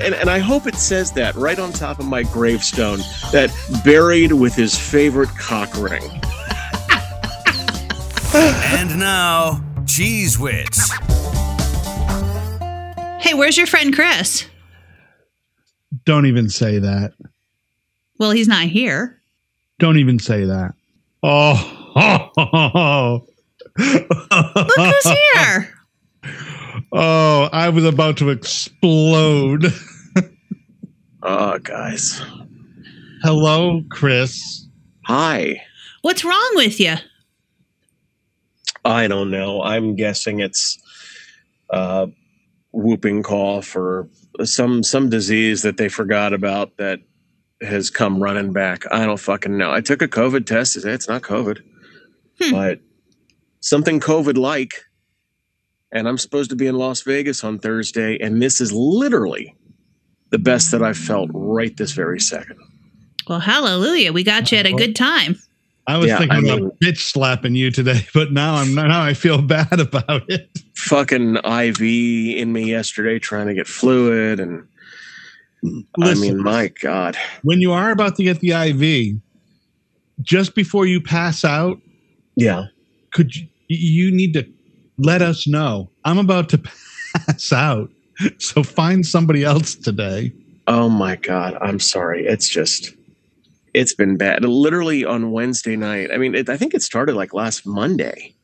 And, and I hope it says that right on top of my gravestone that buried with his favorite cock ring. and now, Cheese Wits. Hey, where's your friend Chris? Don't even say that. Well, he's not here. Don't even say that. Oh, Look who's here. oh, I was about to explode. Oh, guys. Hello, Chris. Hi. What's wrong with you? I don't know. I'm guessing it's uh, whooping cough or some some disease that they forgot about that has come running back. I don't fucking know. I took a COVID test. It's not COVID, Hmm. but something COVID like. And I'm supposed to be in Las Vegas on Thursday, and this is literally the best that I've felt right this very second. Well, hallelujah. We got you at a good time. I was Yeah, thinking I mean- about bitch slapping you today, but now I'm now I feel bad about it. Fucking IV in me yesterday, trying to get fluid, and I Listen. mean, my God. When you are about to get the IV, just before you pass out, Yeah. could you, you need to let us know? I'm about to pass out, so find somebody else today. Oh my God. I'm sorry. It's just, it's been bad. Literally on Wednesday night. I mean, it, I think it started like last Monday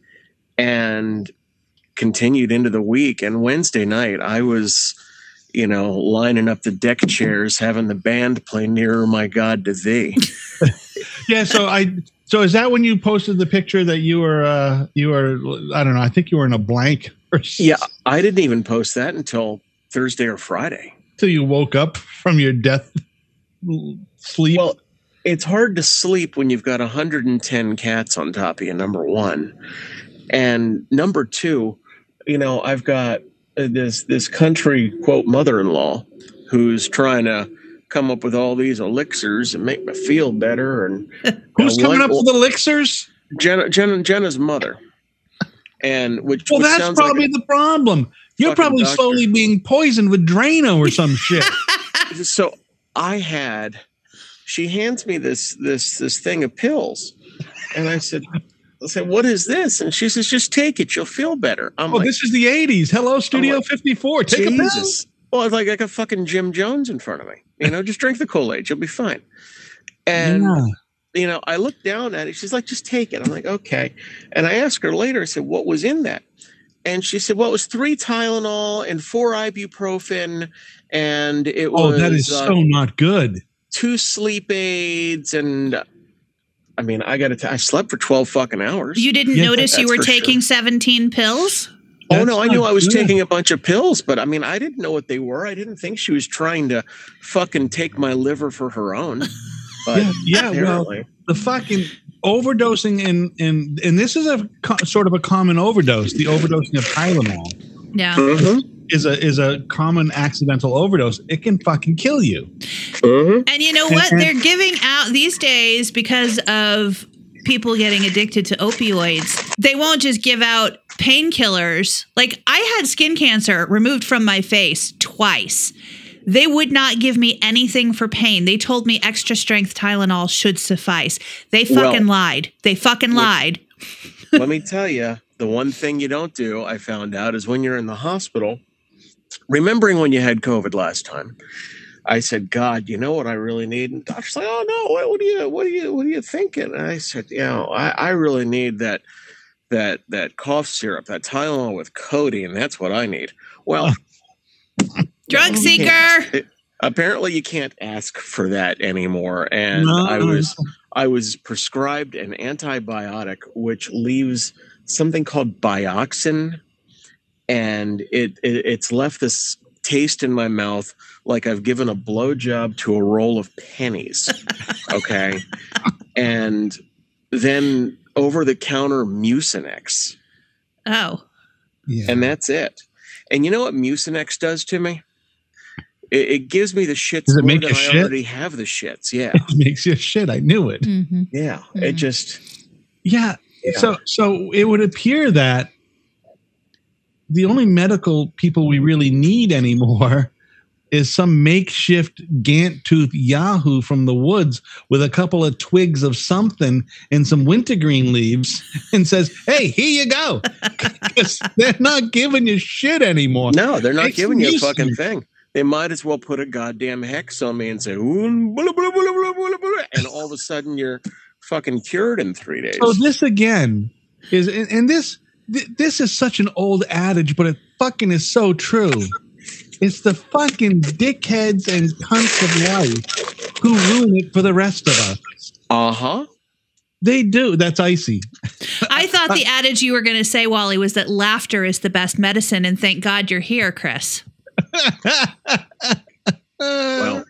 and continued into the week. And Wednesday night, I was, you know, lining up the deck chairs, having the band play Nearer My God to Thee. Yeah, so I so is that when you posted the picture that you were uh you were I don't know, I think you were in a blank or Yeah. I didn't even post that until Thursday or Friday. till you woke up from your death sleep. Well, it's hard to sleep when you've got 110 cats on top of you, number one. And number two, you know, I've got uh, this this country quote mother-in-law who's trying to come up with all these elixirs and make me feel better. And Who's uh, coming one- up with elixirs? Jenna, Jenna, Jenna's mother, and which Well, which that's probably like the problem. You're probably doctor. slowly being poisoned with Drano or some shit. so. I had. She hands me this this this thing of pills, and I said, "I said, what is this?" And she says, "Just take it. You'll feel better." I'm Oh, like, this is the '80s. Hello, Studio like, 54. Take a pill. Jesus. Well, it's like I got fucking Jim Jones in front of me. You know, just drink the Kool Aid. You'll be fine. And Yeah. you know, I looked down at it. She's like, just take it. I'm like, okay. And I asked her later, I said, what was in that? And she said, well, it was three Tylenol and four ibuprofen. And it Oh, was oh, that is uh, so not good. two sleep aids. And I mean, I got to, I slept for 12 fucking hours. You didn't Yeah, notice you were for sure. taking 17 pills? oh, no, I knew not I was good. taking a bunch of pills, but I mean, I didn't know what they were. I didn't think she was trying to fucking take my liver for her own. But Yeah, yeah, well, the fucking overdosing in in and this is a co- sort of a common overdose. The overdosing of Tylenol Yeah. Mhm, is a is a common accidental overdose. It can fucking kill you. mhm. And you know what? They're giving out these days because of people getting addicted to opioids. They won't just give out painkillers. Like I had skin cancer removed from my face twice. They would not give me anything for pain. They told me extra strength Tylenol should suffice. They fucking Well- lied. They fucking lied. Let me tell you, the one thing you don't do, I found out, is when you're in the hospital, remembering when you had COVID last time. I said, God, you know what I really need? And the doctor's like, Oh no, what, what are you what are you what are you thinking? And I said, you know, I, I really need that that that cough syrup, that Tylenol with codeine. That's what I need. Well, Drug seeker. apparently you can't ask for that anymore. And No, I was I was prescribed an antibiotic which leaves something called Biaxin, and it, it it's left this taste in my mouth like I've given a blowjob to a roll of pennies. Okay, and then over the counter Mucinex, Oh. Yeah. and that's it. And you know what Mucinex does to me? It, it gives me the shits Does it more make than you I shit? already have the shits. Yeah, it makes you shit. I knew it. hmm yeah. It Mhm. just Yeah. yeah. So so it would appear that the only medical people we really need anymore is some makeshift Gant tooth Yahoo from the woods with a couple of twigs of something and some wintergreen leaves and says, Hey, here you go. 'Cause they're not giving you shit anymore. No, they're not It's giving you a fucking thing. They might as well put a goddamn hex on me and say, blah, blah, blah," and all of a sudden you're fucking cured in three days. So this again is, and and this th- this is such an old adage, but it fucking is so true. It's the fucking dickheads and cunts of life who ruin it for the rest of us. Uh huh. They do. That's icy. I thought the adage you were going to say, Wally, was that laughter is the best medicine, and thank God you're here, Chris. Well,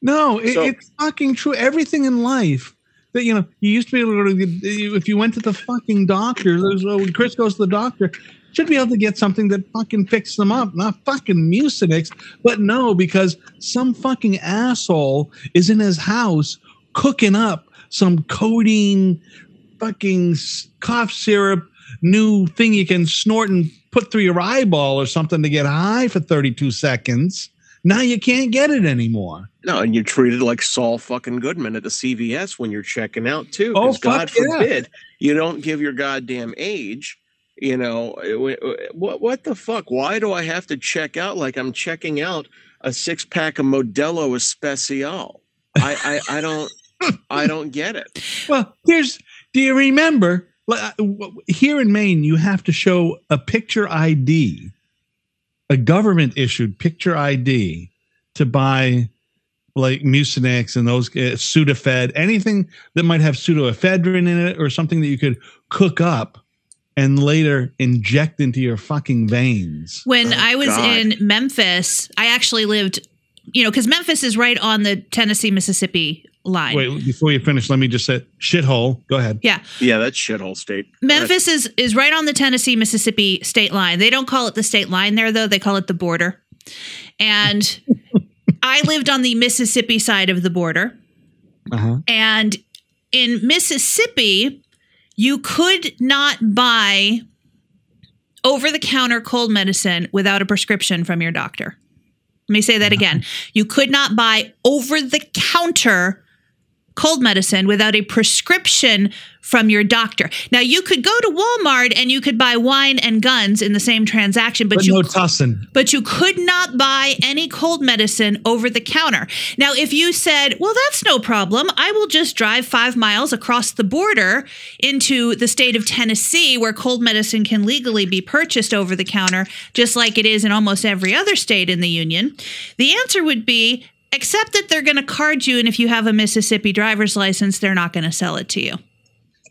no, it, So- it's fucking true. Everything in life that you know, you used to be able to go to the, if you went to the fucking doctor. there's- When Chris goes to the doctor, should be able to get something that fucking fixes them up, not fucking Mucinex. But no, because some fucking asshole is in his house cooking up some codeine, fucking cough syrup, new thing you can snort and put through your eyeball or something to get high for 32 seconds. Now you can't get it anymore. no, and you're treated like Saul fucking Goodman at the CVS when you're checking out too. Oh, God fuck yeah. forbid you don't give your goddamn age. You know what? What the fuck? Why do I have to check out like I'm checking out a six pack of Modelo Especial? I I, I don't I don't get it. Well, here's do you remember like, uh, here in Maine you have to show a picture ID, a government issued picture ID to buy like Mucinex and those uh, Sudafed, anything that might have pseudoephedrine in it or something that you could cook up and later inject into your fucking veins. When Oh, I was God. in Memphis, I actually lived, you know, because Memphis is right on the Tennessee Mississippi line. Wait, before you finish, let me just say shithole. Go ahead. Yeah. Yeah, that's shithole state. Memphis is is right on the Tennessee Mississippi state line. They don't call it the state line there though; they call it the border. And I lived on the Mississippi side of the border, Uh-huh. and in Mississippi, you could not buy over the counter cold medicine without a prescription from your doctor. Let me say that again. You could not buy over the counter cold medicine without a prescription from your doctor. Now you could go to Walmart and you could buy wine and guns in the same transaction, but, But, you no but you could not buy any cold medicine over the counter. Now, if you said, well, that's no problem, I will just drive five miles across the border into the state of Tennessee where cold medicine can legally be purchased over the counter, just like it is in almost every other state in the union, the answer would be, except that they're going to card you. And if you have a Mississippi driver's license, they're not going to sell it to you.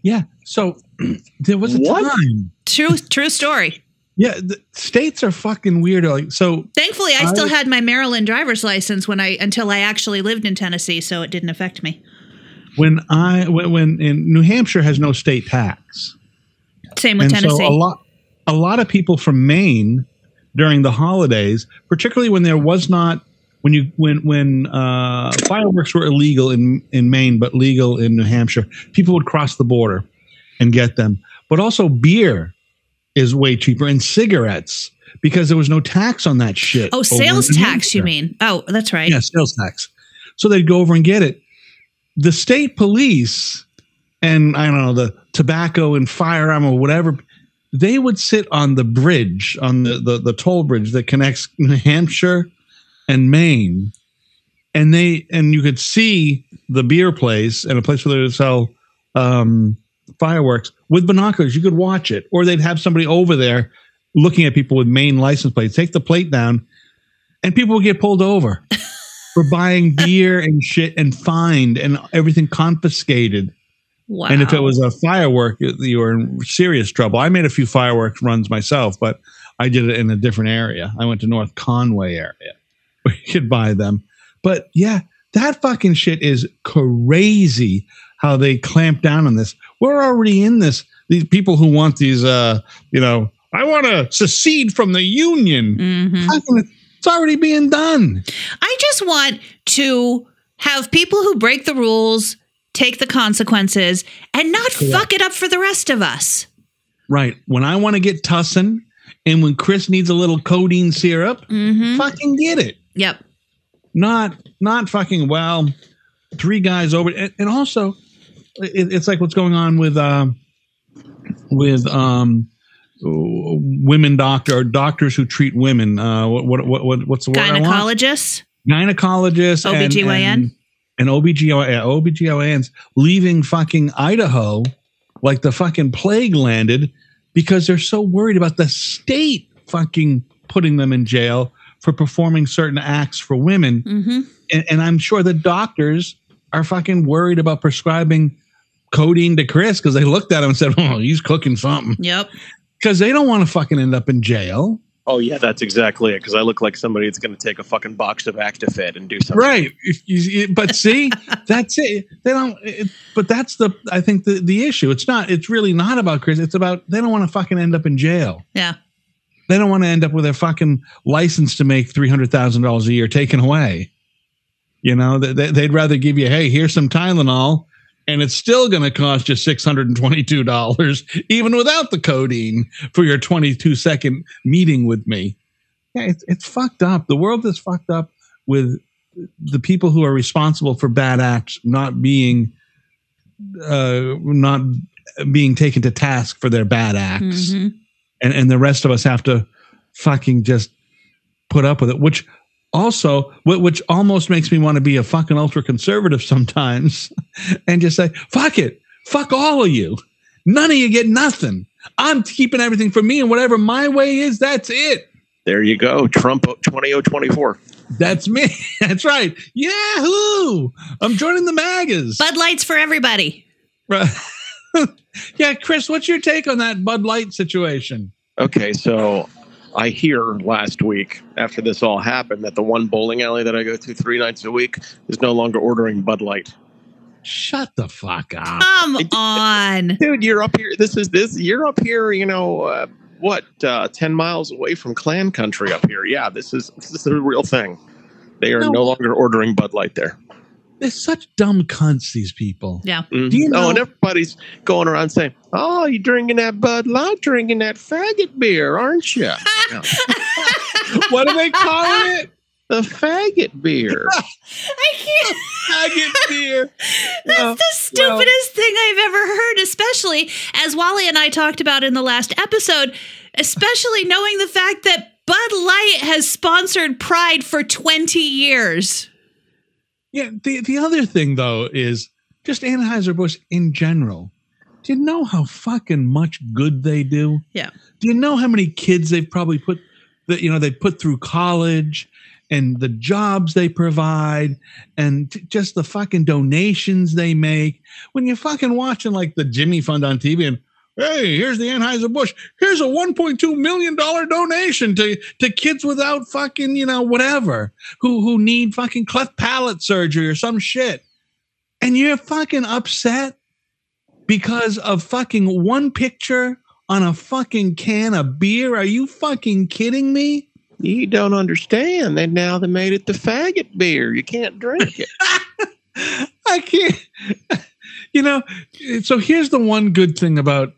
Yeah. So there was a What? time. True, true story. Yeah, the states are fucking weird. Like so, Thankfully, I still had my Maryland driver's license when I until I actually lived in Tennessee, so it didn't affect me. when I when, when in New Hampshire has no state tax, Same with and Tennessee. so a lot a lot of people from Maine during the holidays, particularly when there was not when you when when uh, fireworks were illegal in in Maine but legal in New Hampshire, people would cross the border and get them. But also beer is way cheaper and cigarettes because there was no tax on that shit. oh, sales tax, you mean? Oh, that's right. Yeah, sales tax. So they'd go over and get it. The state police and I don't know, the tobacco and firearm or whatever, they would sit on the bridge, on the, the, the toll bridge that connects New Hampshire and Maine. And they and you could see the beer place and a place where they would sell um, fireworks with binoculars. You could watch it, or they'd have somebody over there looking at people with Maine license plates. Take the plate down, and people would get pulled over for buying beer and shit and fined and everything confiscated. Wow. And if it was a firework, you you were in serious trouble. I made a few fireworks runs myself, but I did it in a different area. I went to North Conway area where you could buy them. But yeah, that fucking shit is crazy how they clamp down on this. We're already in this. These people who want these, uh, you know, I want to secede from the union. Mhm. It's already being done. I just want to have people who break the rules take the consequences and not fuck it up for the rest of us. Right. When I want to get tussin and when Chris needs a little codeine syrup, hmm fucking get it. Yep. not not fucking well. Three guys over, and, and also it, it's like what's going on with um with um women doctor or doctors who treat women. Uh, what what what, what what's the word? Gynecologists. Gynecologists, and- OBGYN? and, and OBGYN, yeah, OBGYNs leaving fucking Idaho like the fucking plague landed because they're so worried about the state fucking putting them in jail for performing certain acts for women. Mm-hmm. And, and I'm sure the doctors are fucking worried about prescribing codeine to Chris because they looked at him and said, "Oh, he's cooking something." Yep. Because they don't want to fucking end up in jail, Oh yeah, that's exactly it. Because I look like somebody that's going to take a fucking box of Actifed and do something. right? If you- but see, that's it. They don't. It, but that's the. I think the the issue. It's not. It's really not about Chris. It's about they don't want to fucking end up in jail. Yeah. They don't want to end up with their fucking license to make three hundred thousand dollars a year taken away. You know, they, they- they'd rather give you, hey, here's some Tylenol, and it's still going to cost you six hundred and twenty-two dollars, even without the codeine, for your twenty-two second meeting with me. Yeah, it's it's fucked up. The world is fucked up with the people who are responsible for bad acts not being, uh, not being taken to task for their bad acts Mhm. and and the rest of us have to fucking just put up with it which also which almost makes me want to be a fucking ultra conservative sometimes and just say fuck it fuck all of you none of you get nothing i'm keeping everything for me and whatever my way is that's it There you go. Trump 20024. that's me that's right yahoo i'm joining the magas Bud Lights for everybody. Right. yeah chris what's your take on that bud light situation Okay, so I hear last week after this all happened that the one bowling alley that I go to three nights a week is no longer ordering Bud Light. shut the fuck up Come on. Dude, you're up here. This is this. You're up here. You know uh, what? Uh, Ten miles away from Clan Country up here. Yeah, this is this is a real thing. They are No. no, longer ordering Bud Light there. they're such dumb cunts these people Yeah. Mhm. Do you know- oh, and everybody's going around saying, "Oh, you drinking that Bud Light, drinking that faggot beer, aren't you?" what do they call it? the faggot beer. I can't. Faggot beer. That's Well, the stupidest thing I've ever heard, especially as Wally and I talked about in the last episode, especially knowing the fact that Bud Light has sponsored Pride for 20 years. Yeah. The the other thing though is just Anheuser Busch in general. Do you know how fucking much good they do? Yeah. Do you know how many kids they've probably put that you know they put through college and the jobs they provide and t- just the fucking donations they make when you're fucking watching like the Jimmy Fund on TV and hey here's the Anheuser Busch here's a 1.2 million dollar donation to to kids without fucking you know whatever who who need fucking cleft palate surgery or some shit and you're fucking upset because of fucking one picture on a fucking can of beer are you fucking kidding me you don't understand. They now they made it the faggot beer. You can't drink it. I can't. You know, so here's the one good thing about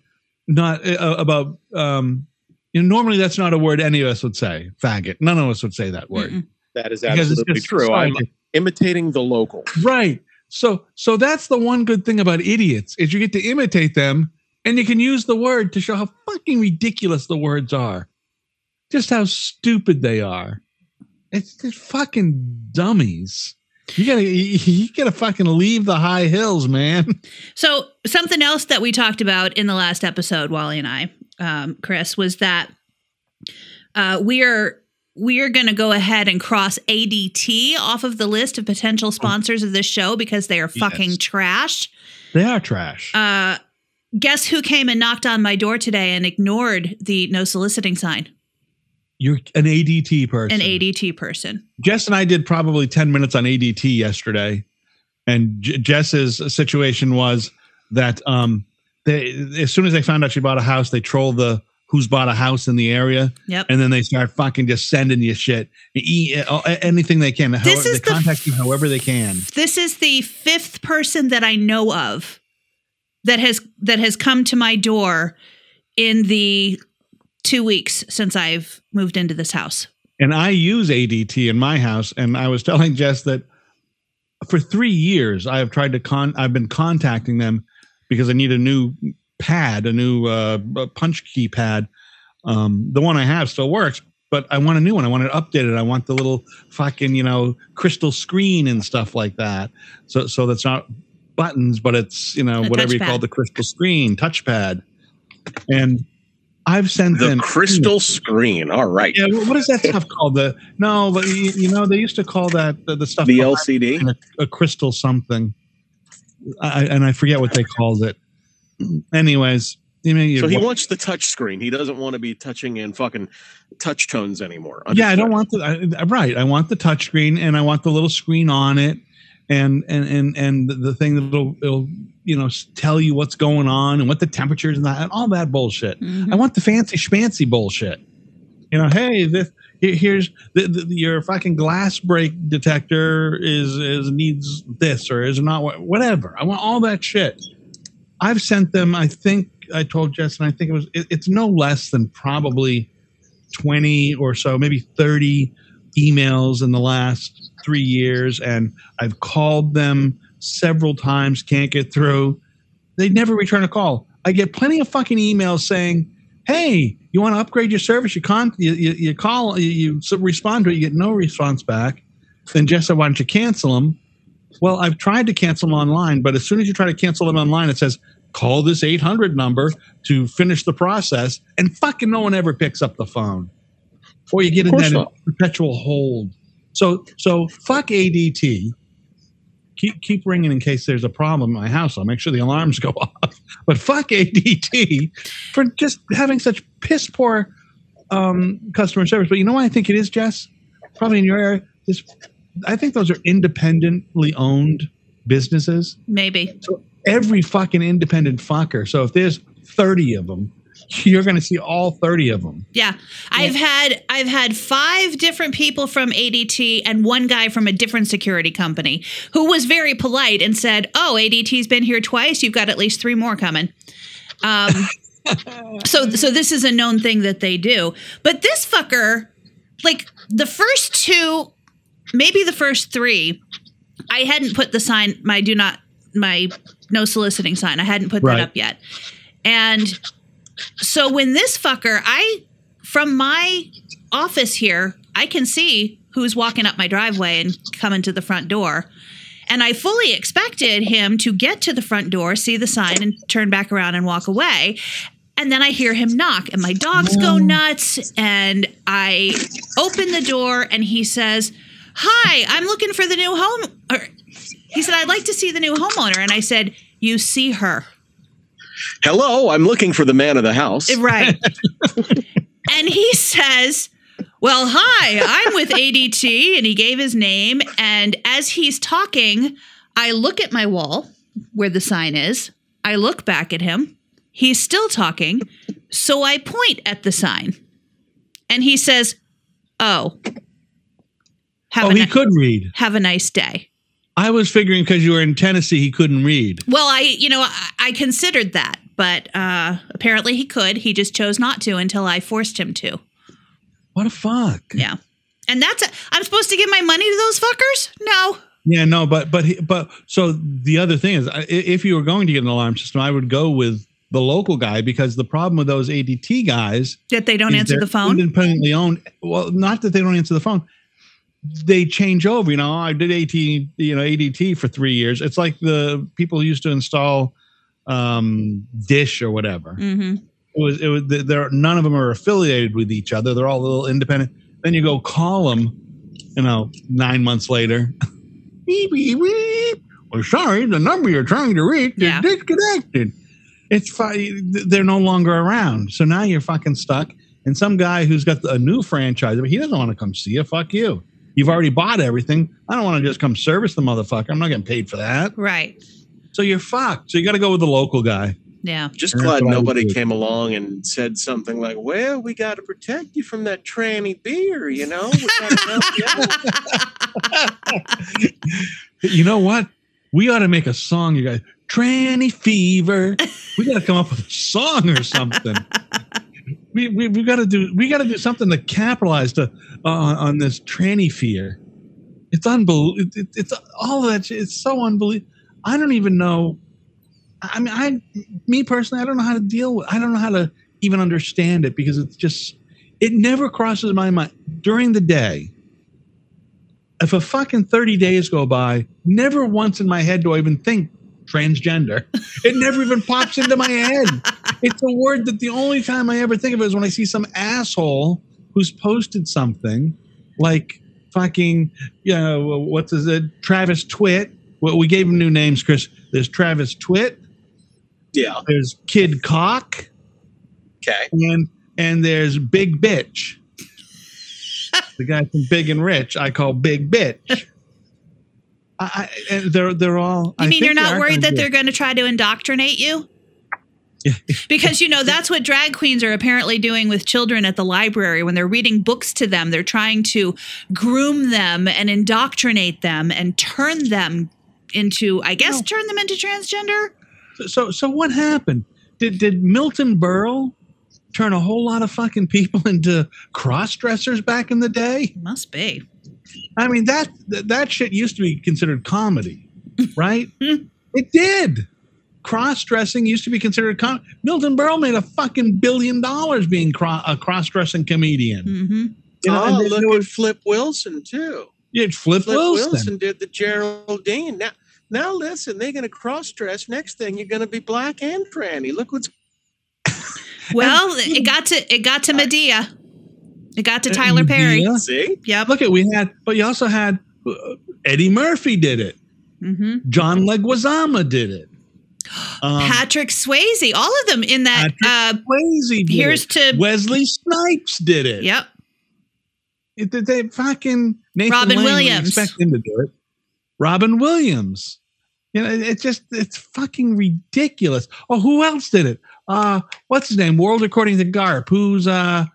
not uh, about um. You know, normally that's not a word any of us would say. Faggot. None of us would say that word. Mm-mm. That is absolutely just true. I'm imitating the local. right. So so that's the one good thing about idiots is you get to imitate them and you can use the word to show how fucking ridiculous the words are. Just how stupid they are. It's just fucking dummies. You gotta you, gotta fucking leave the high hills, man. So, something else that we talked about in the last episode, Wally and I, um, Chris, was that uh, we are we are going to go ahead and cross ADT off of the list of potential sponsors of this show because they are fucking Yes. trash. They are trash. Uh, guess who came and knocked on my door today and ignored the no soliciting sign? You're an ADT person. An ADT person. Jess and I did probably 10 minutes on ADT yesterday. And J- Jess's situation was that um, they, as soon as they found out she bought a house, they trolled the who's bought a house in the area. Yep. And then they start fucking just sending you shit, e- uh, anything they can. However, is they the contact you however they can. This is the fifth person that I know of that has that has come to my door in the two weeks since I've moved into this house. and I use ADT in my house. And I was telling Jess that for three years I have tried to con. I've been contacting them because I need a new pad, a new uh, punch key pad. Um, the one I have still works, but I want a new one. I want it updated. I want the little fucking you know crystal screen and stuff like that. So so that's not buttons, but it's you know A whatever you touchpad. call the crystal screen, touchpad. And I've sent The them crystal screen. All right. Yeah. What is that stuff called? The no, but you, you know they used to call that the, the stuff The LCD. a, a crystal something, I, and I forget what they called it. Anyways, you mean So he wants the touch screen. He doesn't want to be touching in fucking touch tones anymore. yeah, I don't want the I, right. I want the touch screen, and I want the little screen on it, and and and and the thing that'll it'll you know tell you what's going on and what the temperatures and that and all that bullshit. Mhm. I want the fancy schmancy bullshit. You know, hey, this here's the, the, your fucking glass break detector is is needs this or is not whatever. I want all that shit. I've sent them. I think I told Jess, and I think it was it, it's no less than probably twenty or so, maybe thirty emails in the last three years, and I've called them several times, can't get through. They never return a call. I get plenty of fucking emails saying, "Hey, you want to upgrade your service? You con you, you, you call you, you respond to it, you get no response back." Then Jess said, "Why don't you cancel them?" Well, I've tried to cancel them online, but as soon as you try to cancel them online, it says call this 800 number to finish the process, and fucking no one ever picks up the phone, or you get in that not. perpetual hold. So, so fuck ADT. Keep keep ringing in case there's a problem in my house. I'll make sure the alarms go off. But fuck ADT for just having such piss poor um, customer service. But you know what I think it is, Jess? Probably in your area. Is I think those are independently owned businesses. Maybe. So Every fucking independent fucker. So if there's 30 of them, you're going to see all 30 of them. Yeah. I've had I've had five different people from ADT and one guy from a different security company who was very polite and said, "Oh, ADT's been here twice. You've got at least three more coming." Um, so so this is a known thing that they do. But this fucker, like the first two, maybe the first three, I hadn't put the sign my do not my no soliciting sign. I hadn't put Right. that up yet. And so when this fucker, I from my office here, I can see who's walking up my driveway and coming to the front door. And I fully expected him to get to the front door, see the sign, and turn back around and walk away. And then I hear him knock, and my dogs go nuts. And I open the door, and he says, Hi, I'm looking for the new home. Or he said, I'd like to see the new homeowner. And I said, You see her. Hello, I'm looking for the man of the house. Eh, right. and he says, Well, hi, I'm with ADT. And he gave his name. And as he's talking, I look at my wall where the sign is. I look back at him. He's still talking. So I point at the sign. And he says, Oh, have, Oh, he ni- could read. have a nice day. I was figuring because you were in Tennessee, he couldn't read. Well, I, you know, I, I considered that, but uh, apparently he could. He just chose not to until I forced him to. What a fuck. Yeah. And that's i I'm supposed to give my money to those fuckers? No. Yeah, no, but but he- but so the other thing is, if you were going to get an alarm system, I would go with the local guy because the problem with those ADT guys That they don't answer the phone? independently owned. Well, not that they don't answer the phone. They change over. You know, I did AT, you know, ADT for three years. It's like the people who used to install um, Dish or whatever. Mm-hmm. It was it was there. None of them are affiliated with each other. They're all a little independent. Then you go call them, you know, nine months later. beep beep beep. Well, sorry, the number you're trying to reach Yeah. is disconnected. It's fine. They're no longer around. So now you're fucking stuck. And some guy who's got a new franchise, but he doesn't want to come see you. Fuck you. You've already bought everything. I don't want to just come service the motherfucker. I'm not getting paid for that. Right. So you're fucked. So you got to go with the local guy. Yeah. Just That's glad what I would nobody came along and said something like, "Well, we got to protect you from that tranny beer," you know. We gotta help you out." You know what? We ought to make a song, you guys. Tranny fever. We got to come up with a song or something. we we we got to do we got to do something to capitalize to uh, on this tranny fear. It's unbelievable. It, it, it's all of that. It's so unbelievable. I don't even know. I mean, I me personally, I don't know how to deal with. I don't know how to even understand it because it's just it never crosses my mind during the day. If a fucking thirty days go by, never once in my head do I even think transgender. It never even pops into my head. It's a word that the only time I ever think of it is when I see some asshole who's posted something like fucking, you know, what's his it? Travis Twit. Well, we gave him new names, Chris. There's Travis Twit. Yeah. There's Kid Cock, Okay. and and there's Big Bitch. the guy from Big and Rich, I call Big Bitch. I, I, eh, they're they're all. You I mean you're not worried that they're going to try to indoctrinate you? because you know that's what drag queens are apparently doing with children at the library when they're reading books to them they're trying to groom them and indoctrinate them and turn them into i guess No. turn them into transgender So so what happened? Did did Milton Berle turn a whole lot of fucking people into cross dressers back in the day? must be I mean that that, that shit used to be considered comedy, right? it did. Cross dressing used to be considered com- Milton Berle made a fucking billion dollars being cro- a cross dressing comedian. hmm You know, oh, and then look there at was- Flip Wilson too. Yeah, Flip, Flip Wilson. Wilson. did the Geraldine. Now, now listen, they're going to cross dress. Next thing, you're going to be black and tranny. Look what's well it got to it got to Madea it got to tyler Uh, perry yeah. see. yep Look at we had, but you also had uh, Eddie Murphy did it. hmm John Leguizamo did it. Um, patrick swayze all of them in that uh Swayze did here's it. to Wesley Snipes did it. yep It, they, they fucking Nathan Robin Lane, Williams. expect him to do it. Robin Williams. You know, it, it's just it's fucking ridiculous. Oh, who else did it? Uh, what's his name? World According to Garp. Who's uh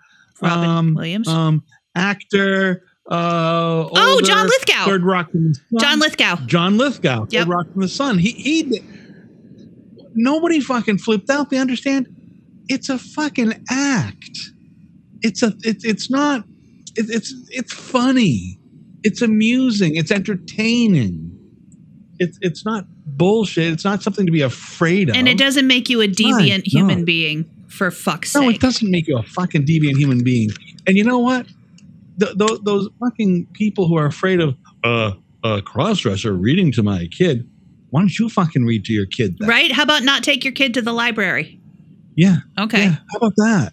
robin um, williams um actor? Uh, Oh, John Lithgow. Third Rock from the Sun. john lithgow John Lithgow. Yep. Third Rock from the Sun. He he. Nobody fucking flipped out. They understand. It's a fucking act. It's a. It's it's not. It, it's it's funny. It's amusing. It's entertaining. It's it's not bullshit. It's not something to be afraid of. and it doesn't make you a deviant no. human being for fuck's No, sake No, it doesn't make you a fucking deviant human being. And you know what? Th- th- those fucking people who are afraid of uh, a crossdresser reading to my kid. Why don't you fucking read to your kid? Then? right how about not take your kid to the library Yeah. okay Yeah. How about that?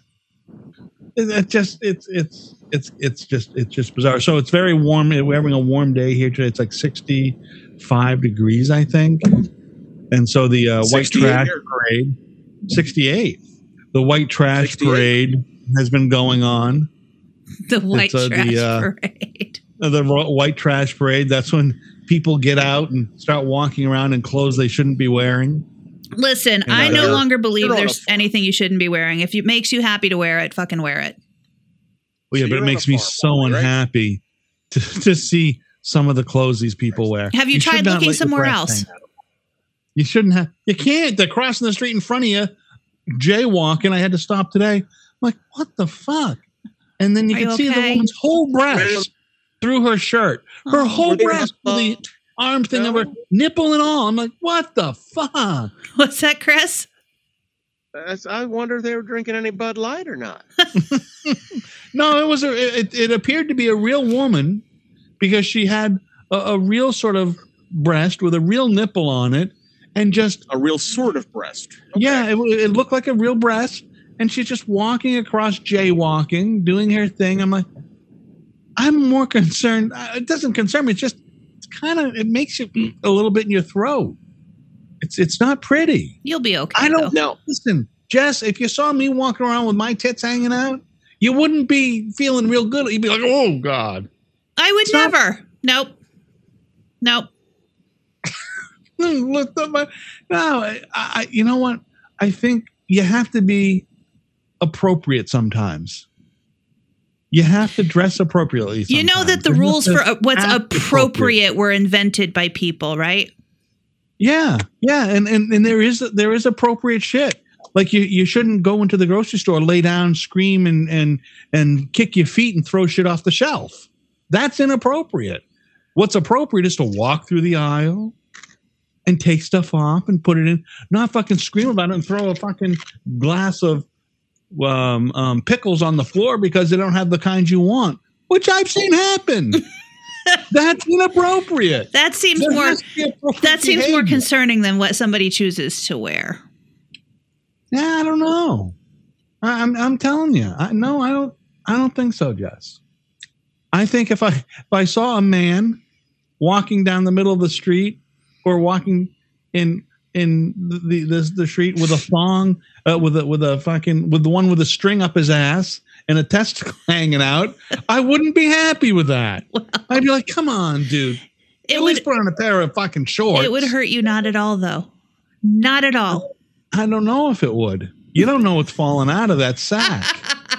It, it just it's it's it's it's just it's just bizarre. So it's very warm. We're having a warm day here today. It's like sixty five degrees, I think. And so the uh, white trash here. parade, sixty eight. The white trash 68. parade has been going on. the white uh, the, trash uh, parade Uh, the white trash parade. That's when people get out and start walking around in clothes they shouldn't be wearing. listen And, i uh, no they're- longer believe they're on a there's anything you shouldn't be wearing if it makes you happy to wear it fucking wear it Well, yeah, So but it makes me farm, so probably, right? unhappy to, to see some of the clothes these people wear. Have you should tried looking somewhere else? You shouldn't have. You can't. They're crossing the street in front of you, jaywalking. I had to stop today. I'm like, what the fuck? And then you Are can you see the woman's whole breast through her shirt, oh, her Oh. whole breast, not- the arm thing of her No. nipple and all. I'm like, what the fuck? what's that chris I wonder if they were drinking any Bud Light or not. No, it was a. It, it appeared to be a real woman because she had a, a real sort of breast with a real nipple on it, and just A real sort of breast. yeah, it, it looked like a real breast. And she's just walking across, jaywalking, doing her thing. I'm like, I'm more concerned. uh, It doesn't concern me. It's just, it's kind of, it makes you a little bit in your throat. It's it's not pretty. you'll be okay I don't know. Listen, Jess, if you saw me walking around with my tits hanging out, you wouldn't be feeling real good. You'd be like, oh God. i would It's not- never nope nope Look at my- No, I, I, you know what? I think you have to be appropriate sometimes. You have to dress appropriately. you know that the rules for uh, what's act appropriate were invented by people right Yeah, yeah, and, and and there is there is appropriate shit. Like you, you shouldn't go into the grocery store, lay down, scream, and and and kick your feet and throw shit off the shelf. That's inappropriate. What's appropriate is to walk through the aisle and take stuff off and put it in. Not fucking scream about it and throw a fucking glass of um, um, pickles on the floor because they don't have the kind you want, which I've seen happen. That's inappropriate. That seems There more has to be appropriate that seems more concerning than what somebody chooses to wear. Yeah, I don't know. I, I'm I'm telling you, I no, I don't. I don't think so, Jess. I think if I if I saw a man walking down the middle of the street or walking in in the the, the, the street with a thong, uh, with a with a fucking with the one with a string up his ass and a testicle hanging out, I wouldn't be happy with that. I'd be like, "Come on, dude. It At would least put on a pair of fucking shorts." it would hurt you not at all though. Not at all. I don't know if it would. You don't know what's falling out of that sack.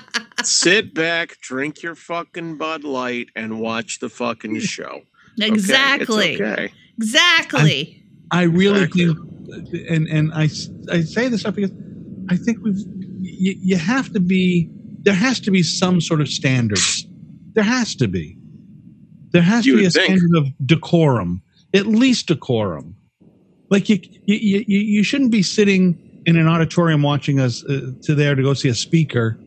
Sit back, drink your fucking Bud Light, and watch the fucking show. Okay? Exactly. It's okay. Exactly. I really Exactly. think, and and I I say this up because I think we've you, you have to be there has to be some sort of standards. There has to be. There has You to be a would think. standard of decorum, at least decorum. Like you you you, you shouldn't be sitting in an auditorium watching us uh, to there to go see a speaker,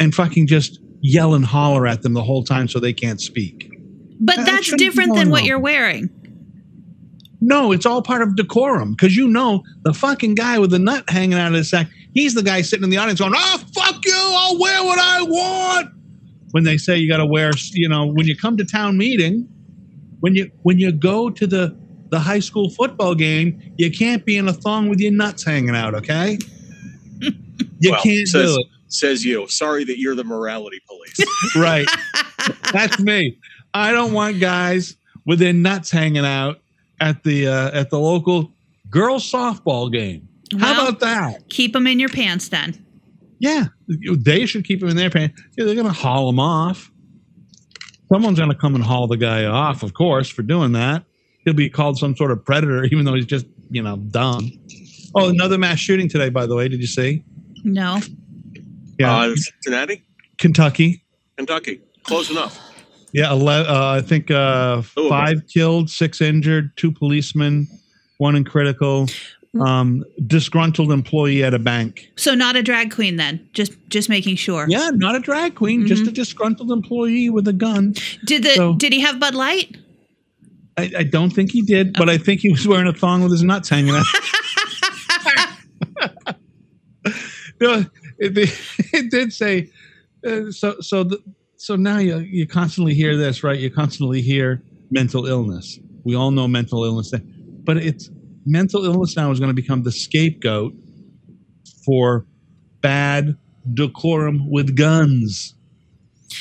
and fucking just yell and holler at them the whole time so they can't speak. But That that's shouldn't different than what on. you're wearing. No, it's all part of decorum because you know the fucking guy with the nut hanging out of his sack. He's the guy sitting in the audience going, "Oh fuck you! I'll wear what I want." When they say you got to wear, you know, when you come to town meeting, when you when you go to the the high school football game, you can't be in a thong with your nuts hanging out. Okay, you Well, can't says- do it. Says you. Sorry that you're the morality police. Right, that's me. I don't want guys with their nuts hanging out at the uh, at the local girls softball game. How about that? keep them in your pants then. Yeah, they should keep them in their pants. Yeah, they're going to haul them off. Someone's going to come and haul the guy off, of course, for doing that. He'll be called some sort of predator, even though he's just, you know, dumb. Oh, another mass shooting today, by the way. Did you see? No. Yeah, Uh, Cincinnati, Kentucky. Kentucky. Close enough. Yeah, ele- uh, I think uh, five killed, six injured, two policemen, one in critical. Um, disgruntled employee at a bank. So not a drag queen then. Just just making sure. Yeah, not a drag queen, just a disgruntled employee with a gun. Did the So- did he have Bud Light? I, I don't think he did, but I think he was wearing a thong with his nuts hanging out. no, it, it did say uh, so. So the, so now you you constantly hear this, right? You constantly hear mental illness. We all know mental illness, but it's mental illness now is going to become the scapegoat for bad decorum with guns.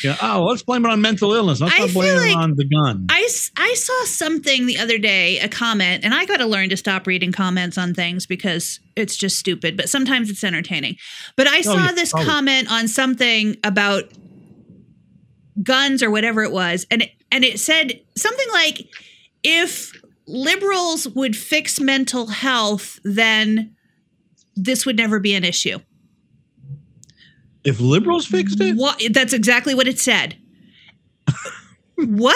Yeah. Oh, let's blame it on mental illness. Let's I not blame it on the gun. I, I saw something the other day, a comment, and I got to learn to stop reading comments on things because it's just stupid, but sometimes it's entertaining. But I oh, saw yeah, this always. comment on something about guns or whatever it was, and it, and it said something like, if liberals would fix mental health, then this would never be an issue. if liberals fixed it, What? That's exactly what it said. what?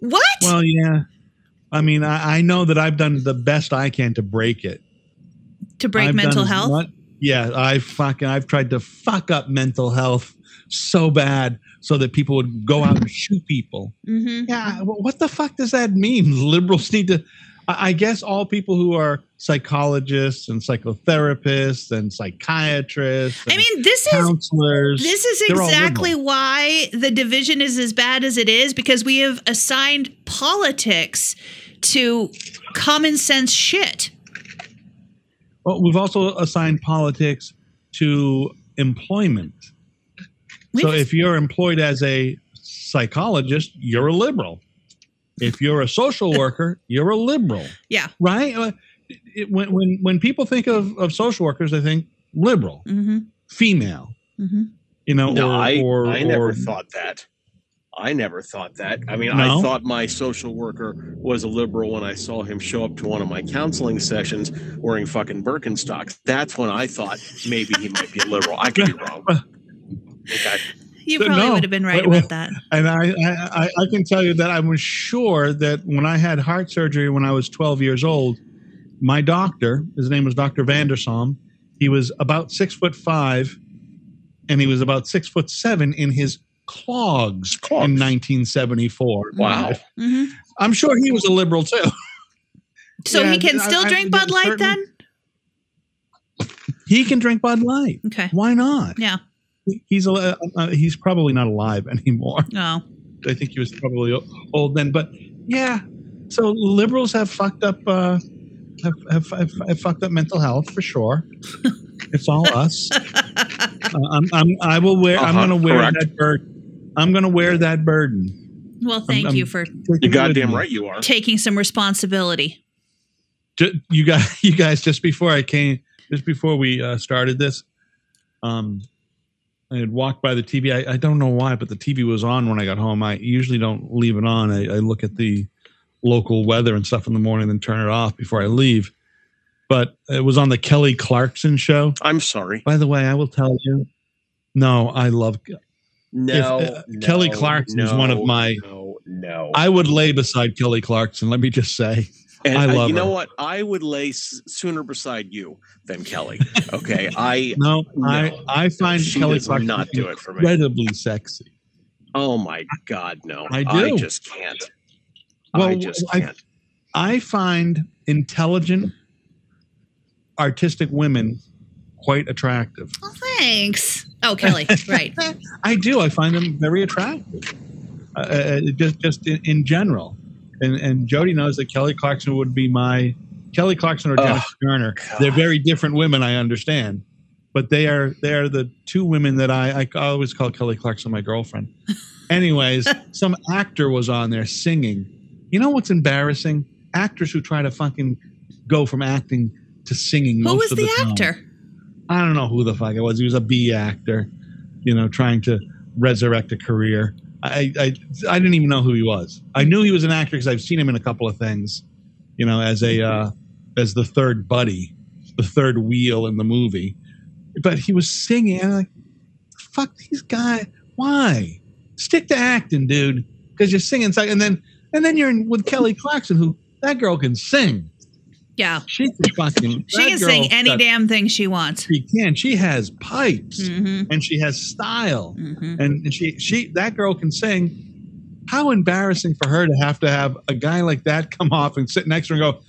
What? well, yeah. I mean, I, I know that I've done the best I can to break it. to break I've mental health? What? Yeah, I fucking I've tried to fuck up mental health so bad so that people would go out and shoot people. Mm-hmm. Yeah, wh- what the fuck does that mean? Liberals need to. I I guess all people who are psychologists and psychotherapists and psychiatrists. I mean, this is counselors. this is exactly why the division is as bad as it is because we have assigned politics to common sense shit. Well, we've also assigned politics to employment. We so just- if you're employed as a psychologist, you're a liberal. If you're a social worker, you're a liberal, yeah. right? Uh, it- when when when people think of, of social workers, they think liberal, Mm-hmm. female. Mm-hmm. You know, No, or, I, or, I never or- thought that. I never thought that. I mean, No? I thought my social worker was a liberal when I saw him show up to one of my counseling sessions wearing fucking Birkenstocks. That's when I thought maybe he might be a liberal. I could be wrong. Okay. You But probably no, would have been right but- about that. And I, I, I, I can tell you that I was sure that when I had heart surgery when I was 12 years old, my doctor, his name was Dr. Vandersom, he was about six foot five and he was about six foot seven in his clogs, Clogs. in 1974. Wow. hmm I'm sure he was a liberal too. So Yeah, he can still I- drink Bud Light then? He can drink Bud Light. Okay. Why not? Yeah. He's a, uh, uh, he's probably not alive anymore. Oh. I think he was probably old then. But yeah, so liberals have fucked up, uh, have, have, have, have fucked up mental health for sure. it's all us. Uh, I'm, I'm, I will wear. I'm Uh-huh, going to wear correct. that burden. I'm going to wear that burden. Well, thank I'm- you for You're goddamn right you are. taking some responsibility. Ju- you guys, you guys, just before I came, just before we uh, started this, um, I had walked by the TV. I, I don't know why, but the TV was on when I got home. I usually don't leave it on. I, I look at the local weather and stuff in the morning, then turn it off before I leave. But it was on the Kelly Clarkson show. I'm sorry. By the way, I will tell you. No, I love. No, If, uh, Kelly no, Clarkson is one of my- No, no. I would lay beside Kelly Clarkson. Let me just say. And I love you know her. what? I would lay s- sooner beside you than Kelly. Okay, I. No, I No. I find she Kelly does Clarkson not do it for me. incredibly sexy. Oh my God, no! I do. just can't. Well, I just can't. I find intelligent, artistic women quite attractive. Well, thanks. Oh, Kelly. right. I do. I find them very attractive, uh, uh, just just in, in general. And and Jody knows that Kelly Clarkson would be my Kelly Clarkson or Oh, Jennifer Garner. They're very different women. I understand, but they are they are the two women that I I always call Kelly Clarkson my girlfriend. Anyways, some actor was on there singing. You know what's embarrassing? Actors who try to fucking go from acting to singing. Who most was of the, time. actor? I don't know who the fuck it was. He was a B actor, you know, trying to resurrect a career. I, I I didn't even know who he was. I knew he was an actor because I've seen him in a couple of things, you know, as a uh, as the third buddy, the third wheel in the movie. But he was singing. I'm like, fuck these guys. Why stick to acting, dude? Because you're singing, and then and then you're in with Kelly Clarkson, who that girl can sing. Yeah. She can fucking. She can sing any damn thing she wants. She can. She has pipes hmm and she has style hmm and she she that girl can sing how embarrassing for her to have to have a guy like that come off and sit next to her and go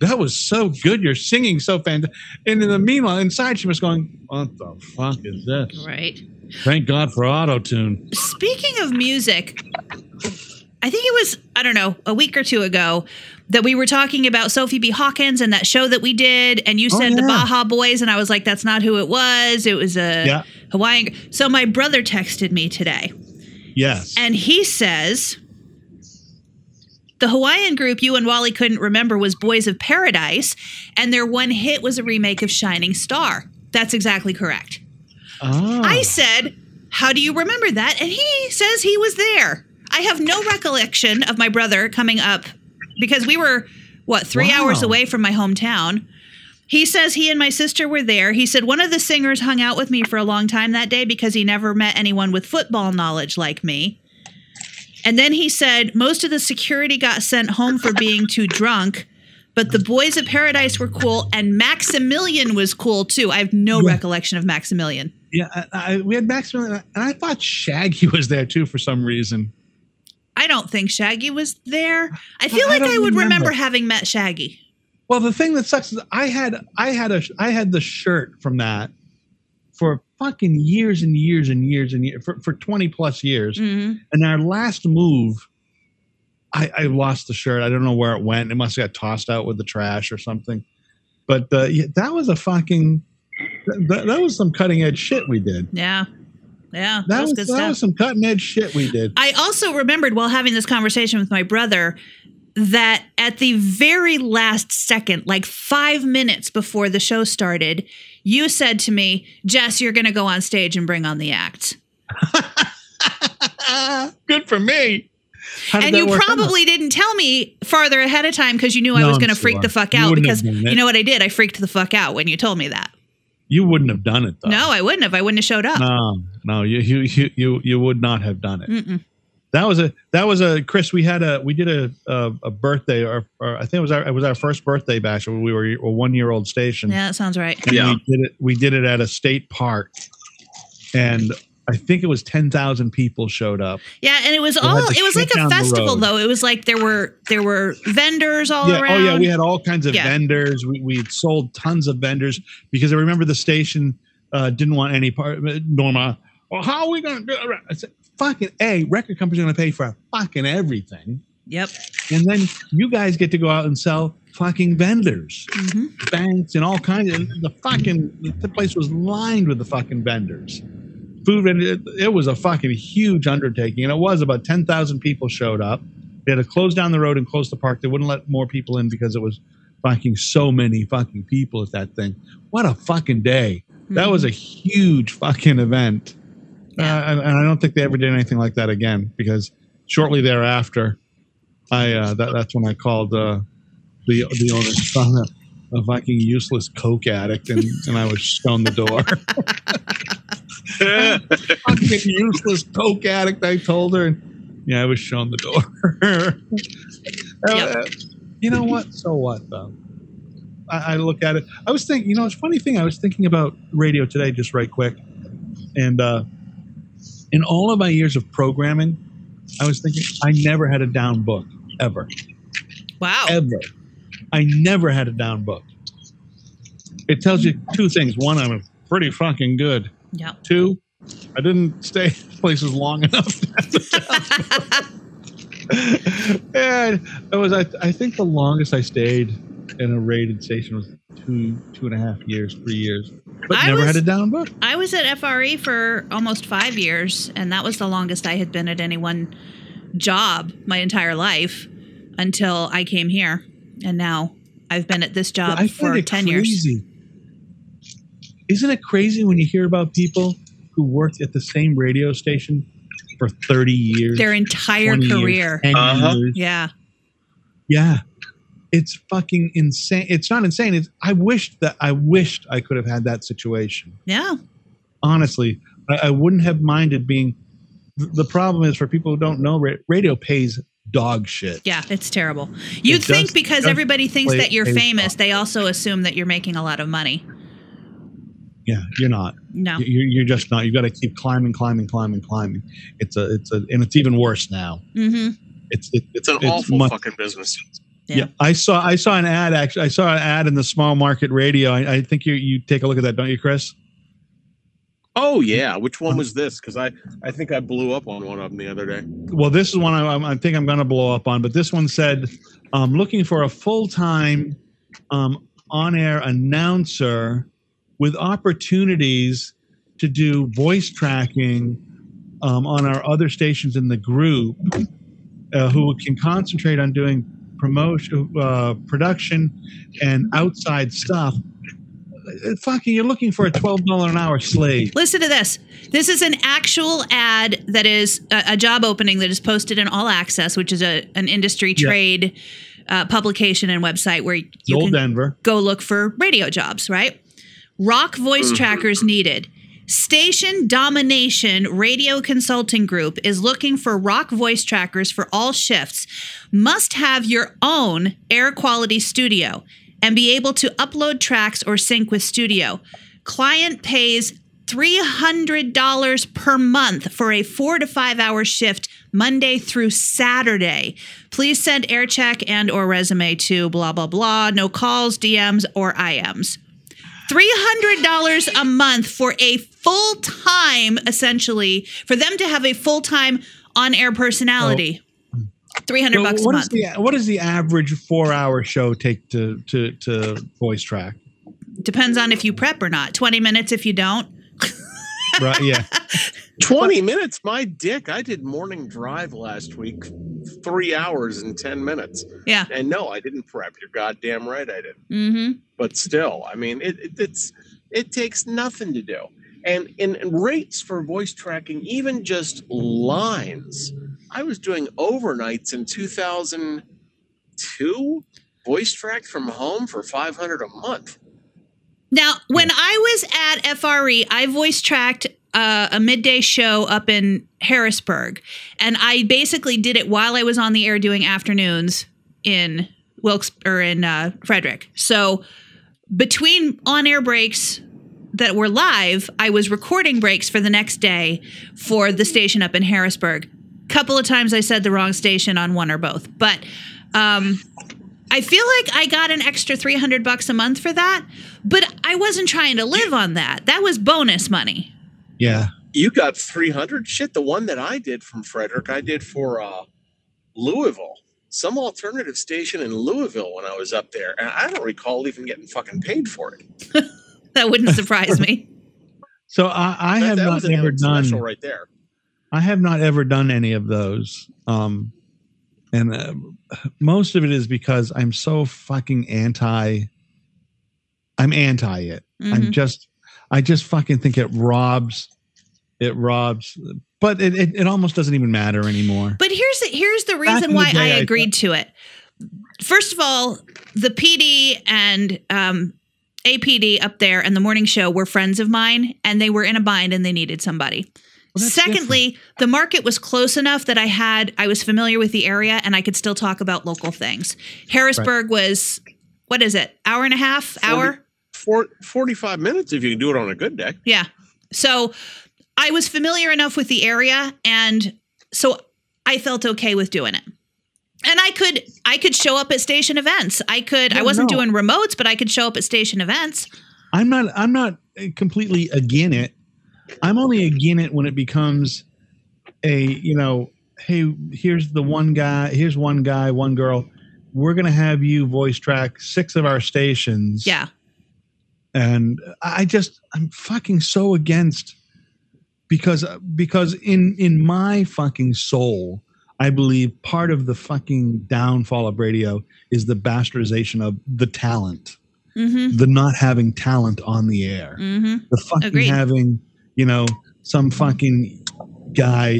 that was so good you're singing so fantastic and in the meanwhile inside she was going what the fuck is this Right. thank god for auto tune Speaking of music, I think it was, I don't know, a week or two ago that we were talking about Sophie B. Hawkins and that show that we did. And you Oh, said the. Baja Boys. And I was like, that's not who it was. It was a Yeah. Hawaiian. So my brother texted me today yes and he says, the Hawaiian group you and Wally couldn't remember was Boys of Paradise, and their one hit was a remake of Shining Star. That's exactly correct. oh. I said, How do you remember that? And he says he was there. I have no recollection of my brother coming up because we were, what, three Wow. hours away from my hometown. He says he and my sister were there. He said one of the singers hung out with me for a long time that day because he never met anyone with football knowledge like me. And then he said most of the security got sent home for being too drunk, but the boys of paradise were cool and Maximilian was cool too. I have no Yeah. recollection of Maximilian. yeah I, I, we had Maximilian, and i thought shaggy was there too for some reason I don't think Shaggy was there. I feel I like I would remember. remember. having met Shaggy. Well, the thing that sucks is I had I had a I had the shirt from that for fucking years and years and years and years for, for 20 plus years. hmm And our last move, I, I lost the shirt. I don't know where it went. It must have got tossed out with the trash or something. But uh, yeah, that was a fucking that, that was some cutting edge shit we did. Yeah. Yeah. That That was was that was some cutting edge shit we did. I also remembered while having this conversation with my brother that at the very last second, like five minutes before the show started, you said to me, Jess, you're going to go on stage and bring on the act. Good for me. And you work out? probably didn't tell me farther ahead of time because you knew I No, was I'm going to freak the fuck out. Because have done it. you know what I did? I freaked the fuck out when you told me that. You wouldn't have done it though. No, I wouldn't have. I wouldn't have showed up. no, no. You you you you, you would not have done it. Mm-mm. That was a that was a Chris. We had a we did a a, a birthday or, or I think it was our it was our first birthday bash. when We were a one year old station. Yeah, that sounds right. And Yeah. we did it. We did it at a state park, and I think it was ten thousand people showed up. Yeah, and it was all it was like a festival though. It was like there were there were vendors all yeah, around. oh yeah, we had all kinds of Yeah. vendors. We we sold tons of vendors because I remember the station uh, didn't want any part. Norma, well, how are we going to do it? I said, "Fucking a record company's going to pay for fucking everything." Yep. and then you guys get to go out and sell fucking vendors, hmm banks, and all kinds of the fucking. The place was lined with the fucking vendors. Food. It, it was a fucking huge undertaking, and it was about ten thousand people showed up. They had to close down the road and close the park. They wouldn't let more people in because it was fucking so many fucking people at that thing. What a fucking day! That was a huge fucking event. Yeah. Uh, and, and I don't think they ever did anything like that again because shortly thereafter, I uh, that, that's when I called uh, the the owner a, a fucking useless coke addict, and, and I was shown the door. fucking useless coke addict, I told her, and yeah, I was shown the door. Uh, You know what? So what though? I, I look at it. I was thinking, you know, it's a funny thing. I was thinking about radio today, just right quick, and uh, in all of my years of programming, I was thinking I never had a down book ever, Wow. ever. I never had a down book. It tells you two things. One, I'm pretty fucking good. Yeah. Two, I didn't stay in places long enough. and it was I, I think the longest I stayed in a rated station was two two and a half years, three years, but I never was- had a down book. I was at FRE for almost five years, and that was the longest I had been at any one job my entire life until I came here. And now I've been at this job I for it 10 years. Crazy. Isn't it crazy when you hear about people who worked at the same radio station for 30 years? Their entire 20 years, career. 10 Uh-huh. years? Yeah. Yeah. It's fucking insane. It's not insane. It's I wished that I wished I could have had that situation. Yeah. honestly, I, I wouldn't have minded being. th- The problem is for people who don't know, ra- radio pays dog shit. Yeah. It's terrible. You'd It think does- because everybody thinks that you're famous, off. they also assume that you're making a lot of money. Yeah, you're not. No. You- You're, you're just not. You got to keep climbing, climbing, climbing, climbing. It's a, it's a, and it's even worse now. Mm-hmm. It's, it, It's an It's awful much- fucking business. Yeah. yeah. I saw, I saw an ad. Actually, I saw an ad in the small market radio. I, I think you, you take a look at that, don't you, Chris? Oh yeah, which one was this? Because I I think I blew up on one of them the other day. Well, this is one I, I think I'm going to blow up on, but this one said, um, looking for a full time um, on air announcer with opportunities to do voice tracking um, on our other stations in the group uh, who can concentrate on doing promotion, uh, production, and outside stuff. Uh, Fucking, you're looking for a twelve dollar an hour slave. Listen to this. This is an actual ad that is a, a job opening that is posted in All Access, which is a an industry Yeah. trade uh, publication and website where you old can Denver. go look for radio jobs, right? Rock voice mm-hmm. trackers needed. Station Domination Radio Consulting Group is looking for rock voice trackers for all shifts. Must have your own air quality studio and be able to upload tracks or sync with studio. Client pays $300 per month for a four to five hour shift monday through saturday please send air check and or resume to blah blah blah no calls dms or ims $300 a month for a full time, essentially, for them to have a full time on air personality. 300 So bucks a what month. is the what does the average four hour show take to to to voice track? Depends on if you prep or not. 20 minutes if you don't. Right? Yeah. Twenty minutes, my dick. I did morning drive last week, three hours and ten minutes, Yeah. and no, I didn't prep. You're goddamn right, I didn't. Mm-hmm. But still, I mean, it, it it's it takes nothing to do. And in rates for voice tracking, even just lines, I was doing overnights in 2002, voice tracked from home for 500 a month. Now, when I was at FRE, I voice tracked uh, a midday show up in Harrisburg, and I basically did it while I was on the air doing afternoons in Wilkes or in uh, Frederick. So between on-air breaks that were live, I was recording breaks for the next day for the station up in Harrisburg. Couple of times I said the wrong station on one or both, but um, I feel like I got an extra 300 bucks a month for that, but I wasn't trying to live on that. That was bonus money. Yeah. You got 300? Shit, the one that I did from Frederick, I did for uh, Louisville. Some alternative station in Louisville when I was up there. And I don't recall even getting fucking paid for it. That wouldn't surprise me. So I, I That- have that not ever done. special right there. I have not ever done any of those. Um, and uh, most of it is because I'm so fucking anti. I'm anti it. I'm Mhm. just, I just fucking think it robs, it robs, but it, it, it almost doesn't even matter anymore. But here's the, here's the reason the why day, I I agreed to it. First of all, the PD and um, APD up there and the morning show were friends of mine, and they were in a bind and they needed somebody. Well, Secondly, the market was close enough that I had I was familiar with the area and I could still talk about local things. Harrisburg was what is it? Hour and a half? Hour? Four, 45 minutes if you can do it on a good day. Yeah. So I was familiar enough with the area and so I felt okay with doing it. And I could I could show up at station events. I could I wasn't no. doing remotes, but I could show up at station events. I'm not. I'm not completely again it. I'm only again it when it becomes a you know, hey, here's the one guy. Here's one guy, one girl. We're gonna have you voice track six of our stations. Yeah. And I just I'm fucking so against because because in in my fucking soul. I believe part of the fucking downfall of radio is the bastardization of the talent, Mhm. the not having talent on the air Mhm. the fucking Agreed. having you know some fucking guy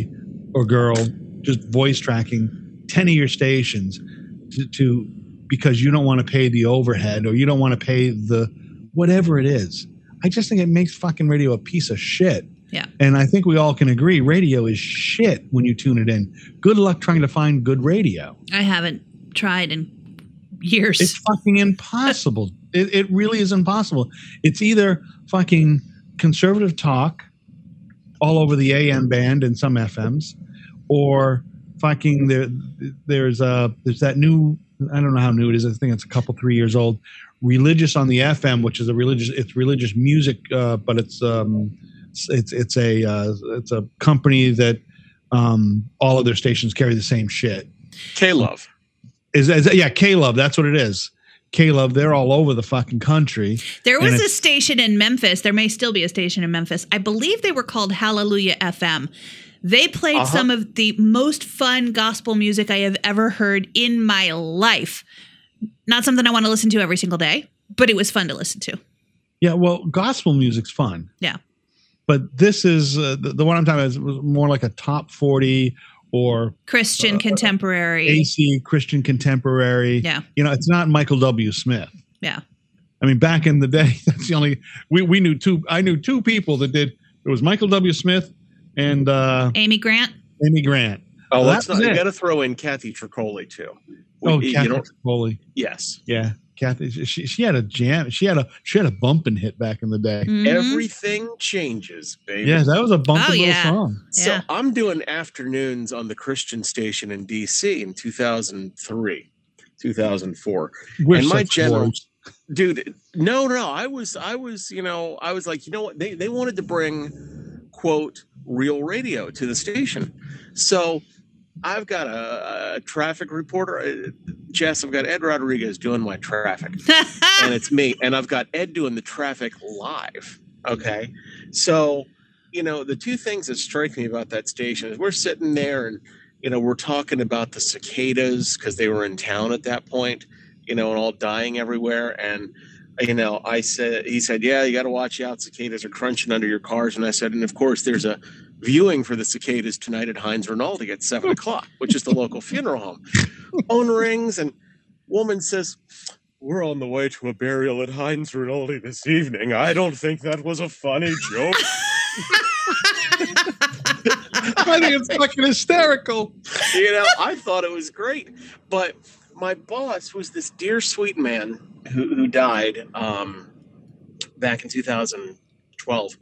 or girl just voice tracking 10 of your stations to, to because you don't want to pay the overhead or you don't want to pay the whatever it is i just think it makes fucking radio a piece of shit Yeah. and i think we all can agree radio is shit when you tune it in good luck trying to find good radio I haven't tried in years. it's fucking impossible. it, it really is impossible. It's either fucking conservative talk all over the AM band and some FMs, or fucking there. There's uh there's that new. I don't know how new it is. I think it's a couple three years old. Religious on the FM, which is a religious. It's religious music, uh, but it's um it's it's, it's a uh, it's a company that um all of their stations carry the same shit K Love. is, is yeah K-Love that's what it is K-Love they're all over the fucking country There was a station in Memphis. There may still be a station in Memphis. I believe they were called Hallelujah FM. They played Uh-huh. some of the most fun gospel music I have ever heard in my life. Not something I want to listen to every single day, but it was fun to listen to. yeah well gospel music's fun Yeah. but this is uh, the, the one I'm talking about is was more like a top 40 or Christian Uh, contemporary. AC Christian contemporary Yeah. you know it's not Michael W Smith Yeah. I mean back in the day that's the only we, we knew two I knew two people that did it was Michael W Smith and uh Amy Grant. Amy Grant Oh, Well, let's that was not. You got to throw in Kathy Troccoli too. Oh you Kathy know, Foley yes. yeah Kathy she, she had a jam she had a she had a bumping hit back in the day Mhm. Everything changes, baby. Yeah, that was a bumping Oh, little yeah. song. So Yeah. I'm doing afternoons on the Christian station in DC in 2003, 2004. We're And my such general- whores. Dude, no, no, I was, I was, you know, I was like, you know what? They they wanted to bring quote real radio to the station, so I've got a, a traffic reporter, uh, Jess. I've got Ed Rodriguez doing my traffic. and it's me and i've got ed doing the traffic live okay so you know the two things that strike me about that station is we're sitting there and you know we're talking about the cicadas because they were in town at that point you know and all dying everywhere and you know, I said, he said, yeah, you got to watch out. Cicadas are crunching under your cars. And I said, and of course, there's a viewing for the cicadas tonight at Hines Rinaldi at seven o'clock, which is the local funeral home. Phone rings and woman says, we're on the way to a burial at Hines Rinaldi this evening. I don't think that was a funny joke. I think it's fucking hysterical. you know, I thought it was great. But my boss was this dear sweet man who, who died um, back in 2012.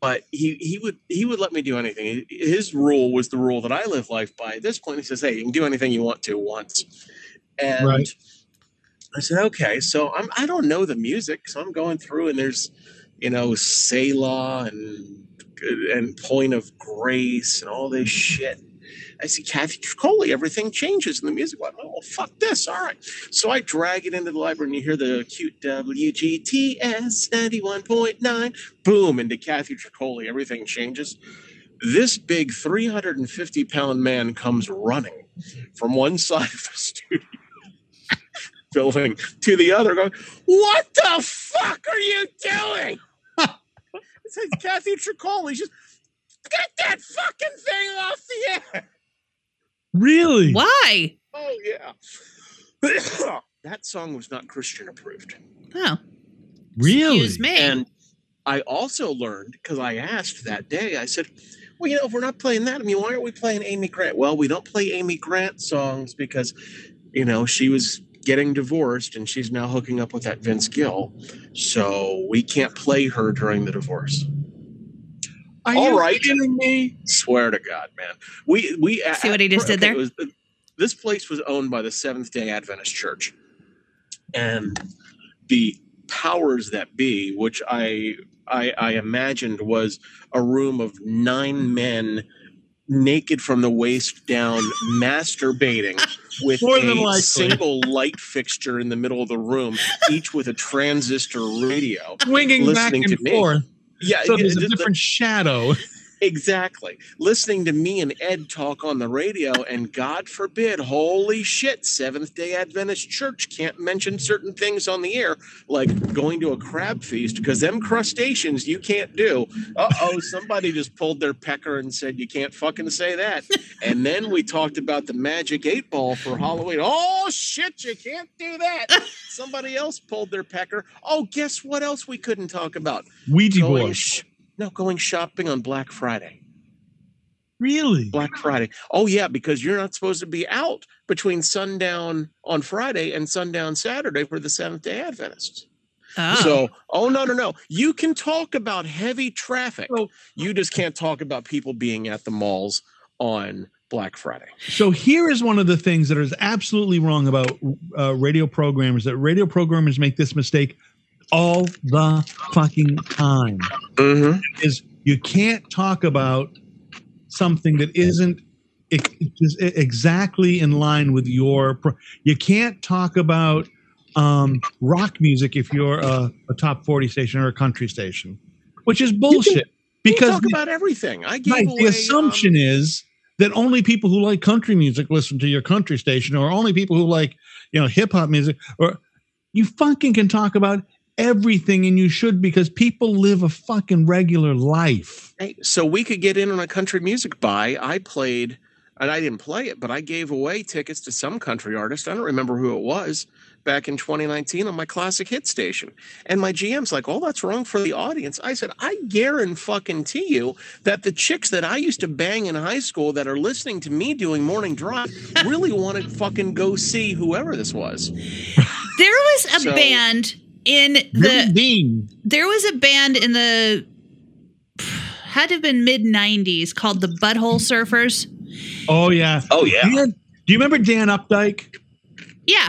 But he, he would he would let me do anything. His rule was the rule that I live life by. At this point, he says, "Hey, you can do anything you want to once." And Right. I said, "Okay." So I'm I don't know the music, so I'm going through, and there's you know Selah and and Point of Grace and all this shit. I see Kathy Troccoli, everything changes in the music. Well, oh, fuck this. All right. So I drag it into the library and you hear the cute WGTS 91.9. Boom, into Kathy Troccoli. Everything changes. This big 350 pound man comes running from one side of the studio building to the other, going, What the fuck are you doing? it says Kathy Troccoli. She's get that fucking thing off the air. Really? Why? Oh yeah. that song was not Christian approved. Oh, Really? excuse me. And I also learned because I asked that day, I said, Well, you know, if we're not playing that, I mean, why aren't we playing Amy Grant? Well, we don't play Amy Grant songs because, you know, she was getting divorced and she's now hooking up with that Vince Gill. So we can't play her during the divorce. Are All you right. kidding me? Swear to God, man. We we See what he just did there? it was- this place was owned by the Seventh Day Adventist Church, and the powers that be, which I I, I imagined was a room of nine men naked from the waist down, masturbating with More than a likely. single light fixture in the middle of the room, each with a transistor radio. Swinging back Listening and to me. Yeah, So yeah, there's a the- uh, the- different shadow. Exactly. Listening to me and Ed talk on the radio, and God forbid, holy shit, Seventh day Adventist Church can't mention certain things on the air, like going to a crab feast, because them crustaceans you can't do. Uh oh, somebody just pulled their pecker and said you can't fucking say that. And then we talked about the magic eight ball for Halloween. Oh shit, you can't do that. Somebody else pulled their pecker. Oh, guess what else we couldn't talk about? Ouija board. sh- no, going shopping on Black Friday. Really? Black Friday. Oh yeah, because you're not supposed to be out between sundown on Friday and sundown Saturday for the Seventh Day Adventists. oh. So, oh no, no, no. You can talk about heavy traffic. Oh. You just can't talk about people being at the malls on Black Friday. So here is one of the things that is absolutely wrong about uh, radio programmers. That radio programmers make this mistake all the fucking time. Mm-hmm. Is you can't talk about something that isn't ex- exactly in line with your. Pro- you can't talk about um, rock music if you're a, a top forty station or a country station, which is bullshit. Because Because talk about everything. I gave Right. away, The assumption um, is that only people who like country music listen to your country station, or only people who like, you know, hip hop music, or you fucking can talk about everything and you should because people live a fucking regular life. Hey, so we could get in on a country music buy. I played, and I didn't play it, but I gave away tickets to some country artist. I don't remember who it was back in 2019 on my classic hit station. And my GM's like, "Oh, that's wrong for the audience." I said, "I guarantee fucking to you that the chicks that I used to bang in high school that are listening to me doing morning drive really want to fucking go see whoever this was." there was a So- band in the Dean. there was a band in the had to have been mid 90s called the Butthole Surfers. Oh yeah. Oh yeah. Dan- do you remember Dan Updike? Yeah.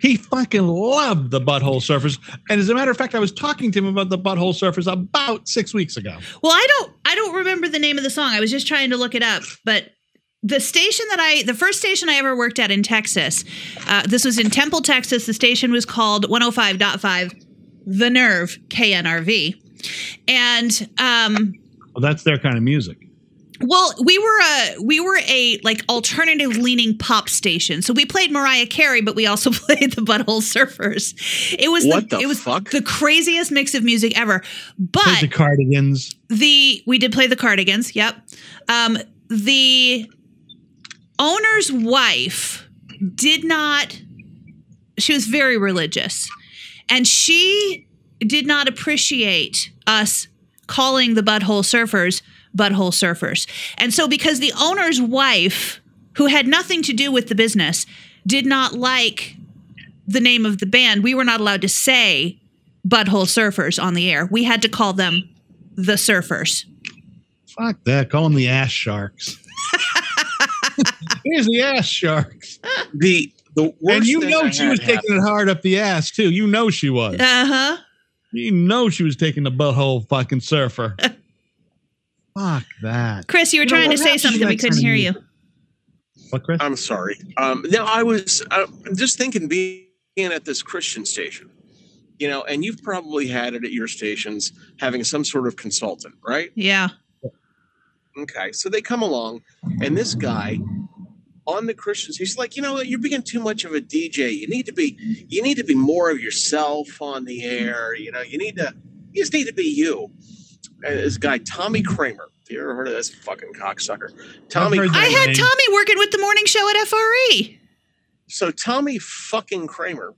He fucking loved the Butthole Surfers. And as a matter of fact, I was talking to him about the Butthole Surfers about six weeks ago. Well, I don't I don't remember the name of the song. I was just trying to look it up, but the station that I the first station I ever worked at in Texas, uh, this was in Temple, Texas. The station was called 105.5 The Nerve KNRV. And um Well, that's their kind of music. Well, we were a we were a like alternative leaning pop station. So we played Mariah Carey, but we also played the Butthole Surfers. It was What the it was fuck? the craziest mix of music ever. Played But the Cardigans. the we did play the Cardigans. Yep. Um, the owner's wife did not. She was very religious, and she did not appreciate us calling the butthole surfers butthole surfers. And so, because the owner's wife, who had nothing to do with the business, did not like the name of the band, we were not allowed to say butthole surfers on the air. We had to call them the surfers. Fuck that. Call them the ass sharks. Here's the ass sharks. The the worst and you thing know I she was taking happen- it hard up the ass too. You know she was. Uh huh. You know she was taking the butthole fucking surfer. Fuck that. Chris, you were You trying what to say something. We couldn't hear you. music? What, Chris? I'm sorry. Um, no, I was uh, just thinking being at this Christian station, you know, and you've probably had it at your stations having some sort of consultant, right? Yeah. Okay, so they come along, and this guy on the Christians, he's like, you know, you're being too much of a DJ. You need to be, you need to be more of yourself on the air. You know, you need to, you just need to be you. And this guy Tommy Kramer. Have you ever heard of this fucking cocksucker? Tommy. I had name. Tommy working with the morning show at. FRE. So Tommy fucking Kramer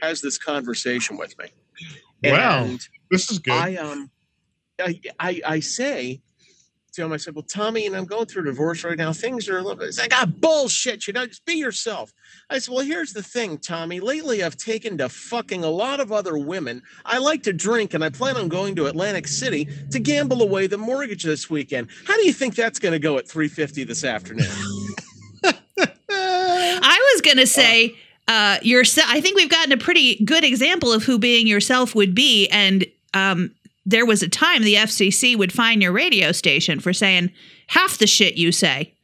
has this conversation with me. Wow. And This is good. I um I, I I say to him, I said, Well, Tommy, and I'm going through a divorce right now. Things are a little bit I like ah bullshit, you know, just be yourself. I said, Well, here's the thing, Tommy. Lately I've taken to fucking a lot of other women. I like to drink and I plan on going to Atlantic City to gamble away the mortgage this weekend. How do you think that's gonna go at 350 this afternoon? I was going to say, uh, yourself. I think we've gotten a pretty good example of who being yourself would be. And um, there was a time the FCC would fine your radio station for saying half the shit you say.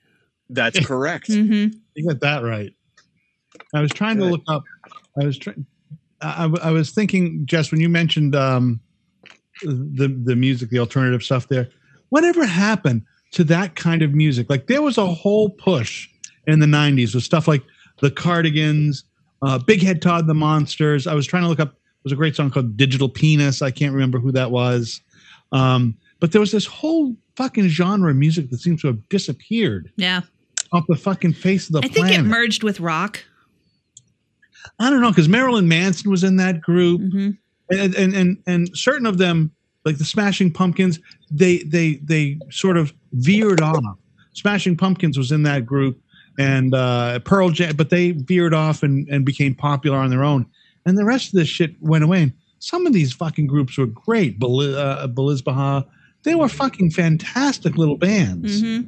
That's correct. hmm You got that right. I was trying to look up. I was trying. I, I- I was thinking, Jess, when you mentioned um, the the music, the alternative stuff there, whatever happened to that kind of music? Like there was a whole push in the '90s with stuff like the Cardigans, uh, Big Head Todd, the Monsters. I was trying to look up. There was a great song called "Digital Penis." I can't remember who that was, um, but there was this whole fucking genre of music that seems to have disappeared Yeah. off the fucking face of the I think it merged with rock. I don't know because Marilyn Manson was in that group, hmm and, and and and certain of them, like the Smashing Pumpkins, they they they sort of veered off. Smashing Pumpkins was in that group, and uh, Pearl Jam, but they veered off and and became popular on their own, and the rest of this shit went away. And some of these fucking groups were great. Beliz, uh, Beliz Baha, they were fucking fantastic little bands hmm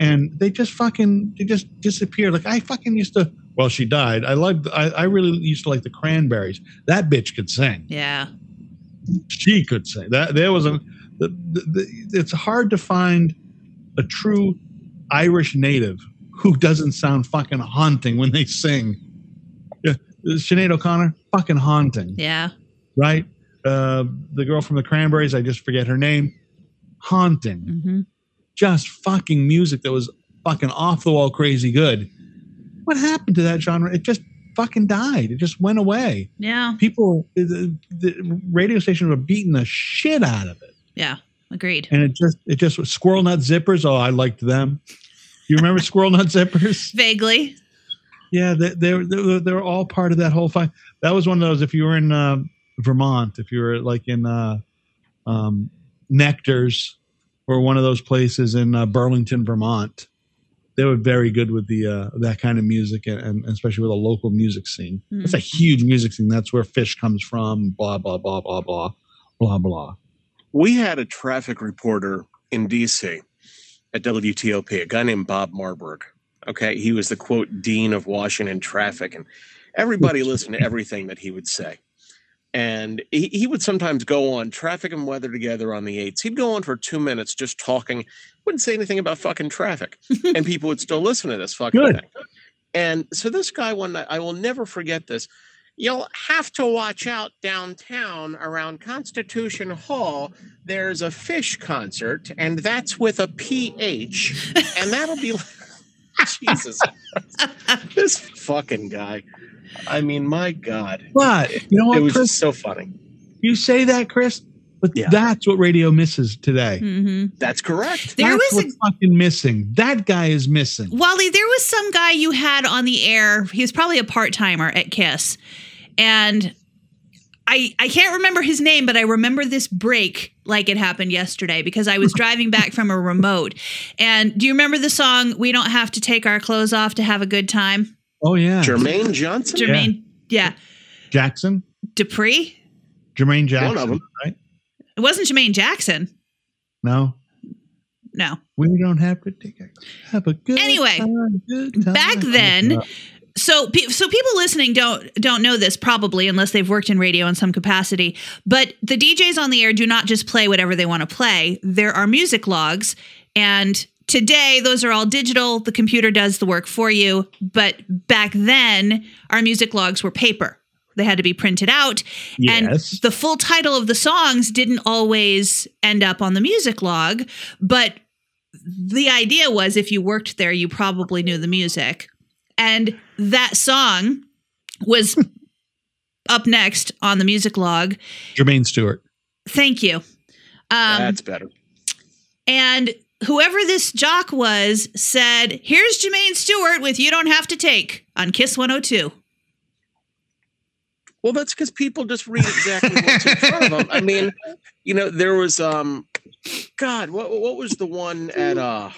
and they just fucking they just disappeared. Like I fucking used to. Well, she died. I loved. I, I really used to like the Cranberries. That bitch could sing. Yeah. She could sing. That there was a. The, the, the, it's hard to find a true Irish native who doesn't sound fucking haunting when they sing. Sinead O'Connor, fucking haunting, Yeah. right? Uh, the girl from the Cranberries, I just forget her name. Haunting hmm just fucking music that was fucking off the wall crazy good. What happened to that genre? It just fucking died. It just went away. Yeah. People, the, the radio stations were beating the shit out of it, Yeah. Agreed. and it just, it just was Squirrel Nut Zippers. Oh, I liked them. You remember Squirrel Nut Zippers? Vaguely. Yeah, they, they, were- they, were- they were all part of that whole fight. That was one of those. If you were in uh, Vermont, if you were like in uh, um, Nectar's or one of those places in uh, Burlington, Vermont, they were very good with the uh, that kind of music, and, and especially with a local music scene. It's a huge music scene. That's where Phish comes from. Blah blah blah blah blah blah blah. We had a traffic reporter in DC at WTOP, a guy named Bob Marbourg. Okay. He was the quote dean of Washington traffic, and everybody listened to everything that he would say. And he, he would sometimes go on traffic and weather together on the eights. He'd go on for two minutes just talking, wouldn't say anything about fucking traffic. and people would still listen to this fucking Good. thing. And so this guy one night, I will never forget this. You'll have to watch out downtown around Constitution Hall. There's a Phish concert, and that's with a PH, and that'll be. Jesus. this fucking guy. I mean, my God. But you know what? It what, was Chris? just so funny. You say that, Chris, but Yeah. that's what radio misses today. hmm That's correct. There that's was a what's fucking missing. That guy is missing. Wally, there was some guy you had on the air. He was probably a part timer at Kiss. And I I can't remember his name, but I remember this break like it happened yesterday because I was driving back from a remote. And do you remember the song We Don't Have to Take Our Clothes Off to Have a Good Time? Oh yeah, Jermaine Johnson? Jermaine yeah. Jackson, Dupree? Jermaine Jackson. of 'em. right? It wasn't Jermaine Jackson. No, No. we don't have to take it. Have a good Anyway, time, good time. back then, so so people listening don't don't know this probably unless they've worked in radio in some capacity but the DJs on the air do not just play whatever they want to play. There are music logs and today those are all digital. The computer does the work for you but back then our music logs were paper. They had to be printed out Yes. and the full title of the songs didn't always end up on the music log but the idea was if you worked there you probably knew the music and that song was up next on the music log. Jermaine Stewart. Thank you. Um, That's better. and whoever this jock was said, "Here's Jermaine Stewart with You Don't Have to Take on Kiss 102." Well, that's because people just read exactly what's in front of them. I mean, you know, there was um, God, what what was the one at uh,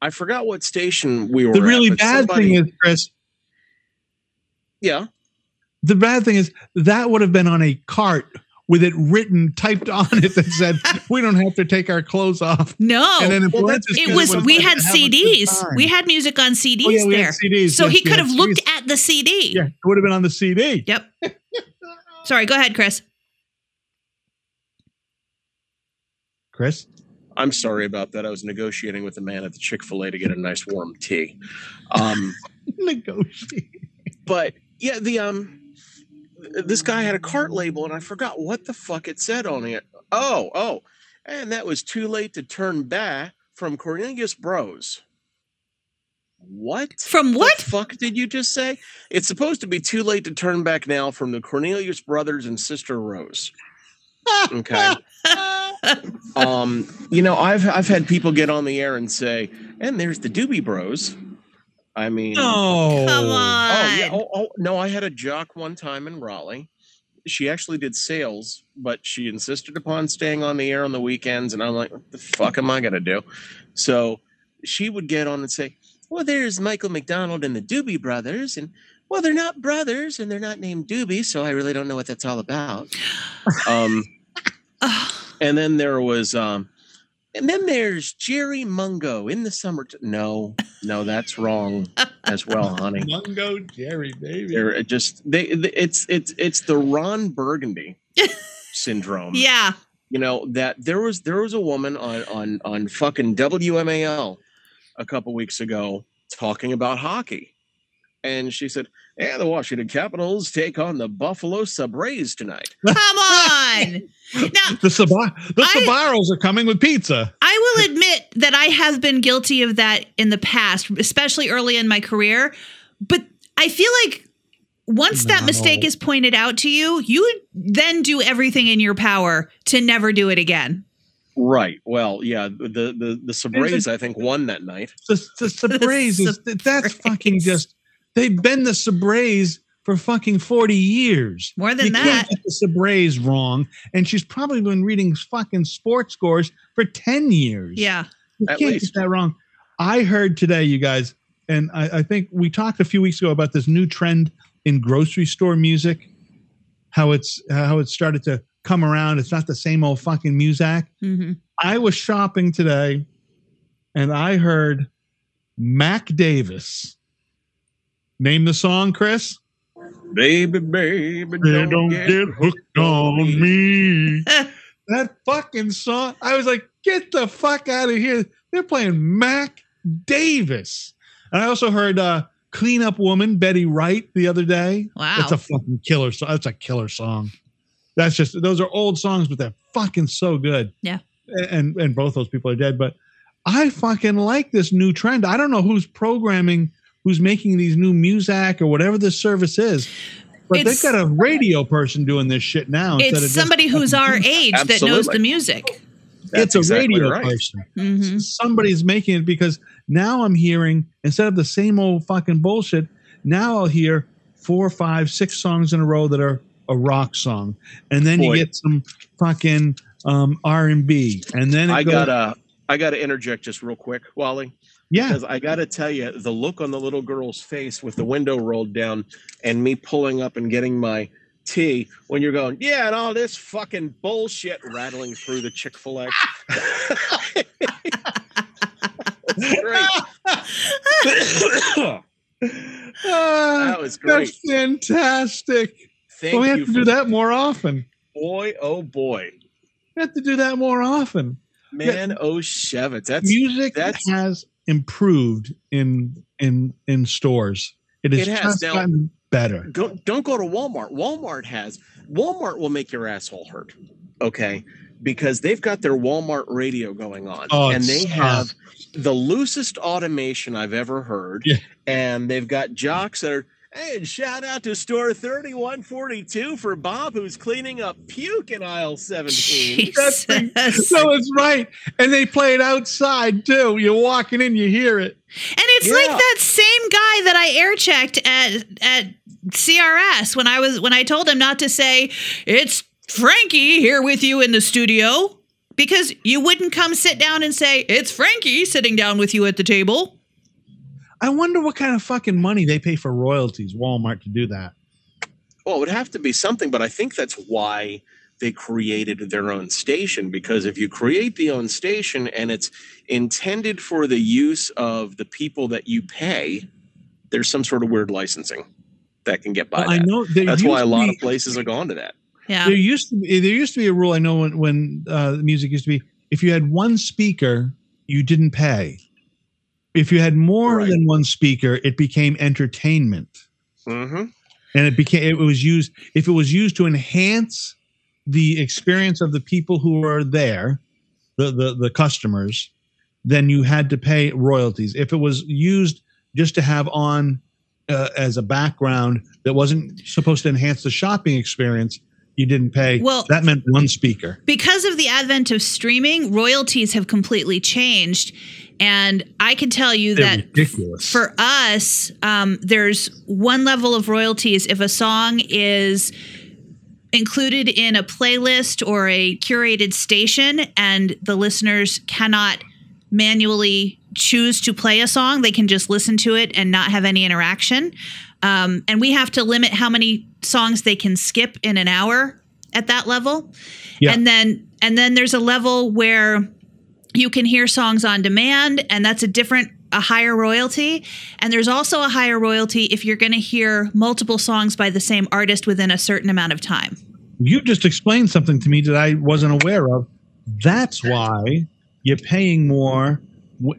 I forgot what station we were. The really but bad somebody- thing is, Chris. yeah, The bad thing is that would have been on a cart with it written, typed on it that said, "We don't have to take our clothes off." No, And then Well, that's- it was we had to have a good CDs. We had music on CDs Oh, yeah, we there. had CDs. So Yes, he could have looked CDs. at the CD. Yeah, it would have been on the CD. Yep. Sorry, go ahead, Chris. Chris, I'm sorry about that. I was negotiating with a man at the Chick Fil A to get a nice warm tea. Um, negotiate. but yeah, the um, this guy had a cart label, and I forgot what the fuck it said on it. Oh, oh, and that was too late to turn back from Cornelius Bros. What? From what? The fuck did you just say? It's supposed to be too late to turn back now from the Cornelius brothers and sister Rose. Okay. um, you know, I've I've had people get on the air and say, and there's the Doobie Bros. I mean, No. Come on. Oh yeah. Oh, oh no, I had a jock one time in Raleigh. She actually did sales, but she insisted upon staying on the air on the weekends, and I'm like, what the fuck am I gonna do? So she would get on and say, Well, there's Michael McDonald and the Doobie Brothers, and well, they're not brothers and they're not named Doobie, so I really don't know what that's all about. um Ugh. and then there was um and then there's Jerry Mungo in the summer. no, no, that's wrong as well, honey. Mungo Jerry, baby. They're uh, just they. It's it's it's the Ron Burgundy syndrome. yeah. you know that there was there was a woman on on on fucking WMAL a couple weeks ago talking about hockey, and she said, "Yeah, the Washington Capitals take on the Buffalo Sabres tonight." Come on. Now, The Sabar- the I- Sabaros are coming with pizza. I will admit that I have been guilty of that in the past, especially early in my career. But I feel like once that mistake is pointed out to you, you then do everything in your power to never do it again. Right. Well, yeah. The the the Sabres I think won that night. The, the Sabres is that's fucking just. They've been the Sabres for fucking forty years. More than you that. can't get the Sabres wrong, and she's probably been reading fucking sports scores for ten years. Yeah. You At can't least. get that wrong. I heard today, you guys, and I, I think we talked a few weeks ago about this new trend in grocery store music. How it's how it started to come around. It's not the same old fucking music. hmm I was shopping today, and I heard Mac Davis. Name the song, Chris. Baby, baby, don't, don't get, get hooked on me. that fucking song. I was like, get the fuck out of here. They're playing Mac Davis. And I also heard uh Cleanup Woman, Betty Wright, the other day. Wow. That's a fucking killer song. That's a killer song. That's just those are old songs, but they're fucking so good. Yeah. And and both those people are dead. But I fucking like this new trend. I don't know who's programming, who's making these new music or whatever this service is. But It's- they've got a radio person doing this shit now. instead of it's just somebody who's fucking- our age that knows the music. That's it's a exactly radio right. person. hmm Somebody's making it because now I'm hearing instead of the same old fucking bullshit. Now I'll hear four, five, six songs in a row that are a rock song, and then Boy. you get some fucking um, R and B, and then it I goes, gotta I gotta interject just real quick, Wally. Yeah, Because I gotta tell you, the look on the little girl's face with the window rolled down and me pulling up and getting my tea when you're going, yeah, and all this fucking bullshit rattling through the Chick-fil-A. Great. Ah, That was great. That's fantastic. Thank we have to do that more often. boy, oh boy. We have to do that more often. Man, oh Shevitz. That's Music that's- has improved in in in stores. It has, It has. just Now- gotten better. go, don't go to Walmart. Walmart has Walmart will make your asshole hurt. Okay. Because they've got their Walmart radio going on. Oh, and they have the loosest automation I've ever heard. Yeah. And they've got jocks that are and shout out to store 3142 for Bob who's cleaning up puke in aisle 17. That's the- No, it's right. And they play it outside too. You're walking in, you hear it. And it's like that same guy that I air checked at at CRS when I was when I told him not to say it's Frankie here with you in the studio because you wouldn't come sit down and say it's Frankie sitting down with you at the table. I wonder what kind of fucking money they pay for royalties, Walmart, to do that. Well, it would have to be something, but I think that's why they created their own station. Because if you create the own station and it's intended for the use of the people that you pay, there's some sort of weird licensing that can get by Well, I know That's why a lot be- of places have gone to that. Yeah. There used to be there used to be a rule. I know when when uh, the music used to be if you had one speaker, you didn't pay. If you had more Right. than one speaker, it became entertainment. hmm and it became it was used if it was used to enhance the experience of the people who are there the the, the customers then you had to pay royalties if it was used just to have on uh, as a background that wasn't supposed to enhance the shopping experience you didn't pay Well- that meant one speaker because of the advent of streaming, royalties have completely changed. And I can tell you They're that ridiculous. for us, um, there's one level of royalties if a song is included in a playlist or a curated station and the listeners cannot manually choose to play a song they can just listen to it and not have any interaction um, and we have to limit how many songs they can skip in an hour at that level Yeah. and then and then there's a level where you can hear songs on demand and that's a different a higher royalty. And there's also a higher royalty if you're going to hear multiple songs by the same artist within a certain amount of time. You just explained something to me that i wasn't aware of. That's why you're paying more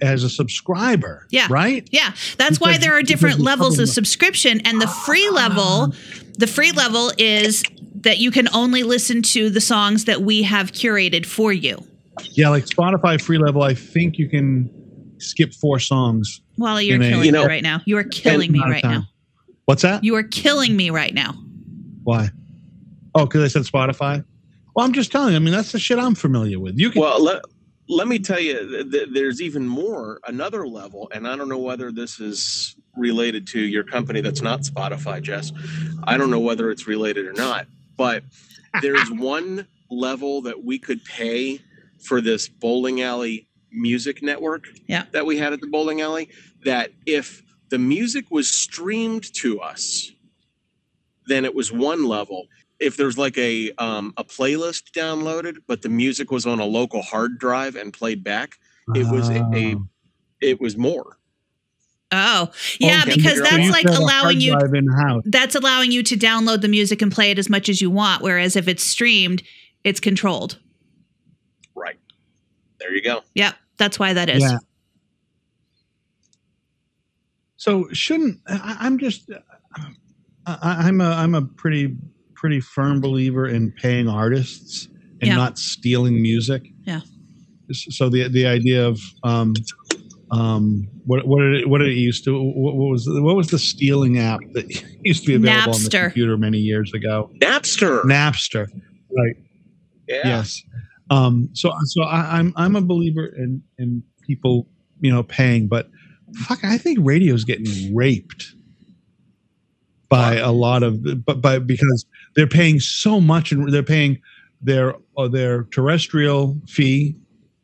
as a subscriber Yeah. right? Yeah. That's why there are different levels of subscription and the free level the free level is that you can only listen to the songs that we have curated for you Yeah, like Spotify free level, I think you can skip four songs. Wally, you're In a- killing You know- me right now. You are killing me right now. What's that? You are killing me right now. Why? Oh, because I said Spotify. Well, I'm just telling you. I mean, that's the shit I'm familiar with. You can. Well, let, let me tell you, th- th- there's even more, another level, and I don't know whether this is related to your company that's not Spotify, Jess. I don't know whether it's related or not, but there's one level that we could pay for this bowling alley music network Yeah. that we had at the bowling alley. That if the music was streamed to us, then it was one level. If there's like a um, a playlist downloaded, but the music was on a local hard drive and played back, it was a, a Oh. it was more. Oh, yeah, Okay. because that's you like have a hard allowing you drive in house. that's allowing you to download the music and play it as much as you want whereas if it's streamed, it's controlled. Right. There you go. Yep, that's why that is. Yeah. so shouldn't I, I'm just I, I'm a I'm a pretty pretty firm believer in paying artists and Yeah. not stealing music. Yeah. So the the idea of um um what what did it, what did it used to what, what was what was the stealing app that used to be available on the computer many years ago? Napster. Napster. Right. yeah. Yes. Um, so so I, I'm I'm a believer in in people you know paying, but fuck, I think radio's getting raped by a lot of but by because they're paying so much and they're paying their uh, their terrestrial fee,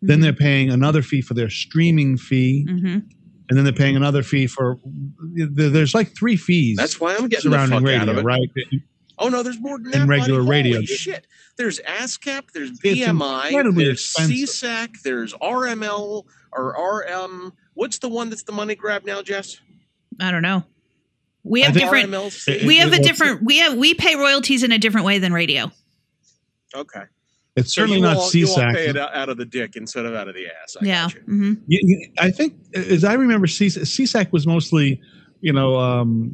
then they're paying another fee for their streaming fee, hmm and then they're paying another fee for there's like three fees That's why I'm getting the fuck surrounding out of radio, it. right? Oh no, there's more than And that. regular buddy. radio. Holy shit. There's ASCAP, there's BMI, there's expensive. SESAC, there's RML or RM. What's the one that's the money grab now, Jess? I don't know. We have different. RMLC. We have a different. We have we pay royalties in a different way than radio. okay. It's So certainly you not all, you all SESAC. pay it out out of the dick instead of out of the ass. I yeah. got you. hmm You- you- I think, as I remember, SESAC, SESAC was mostly, you know, um,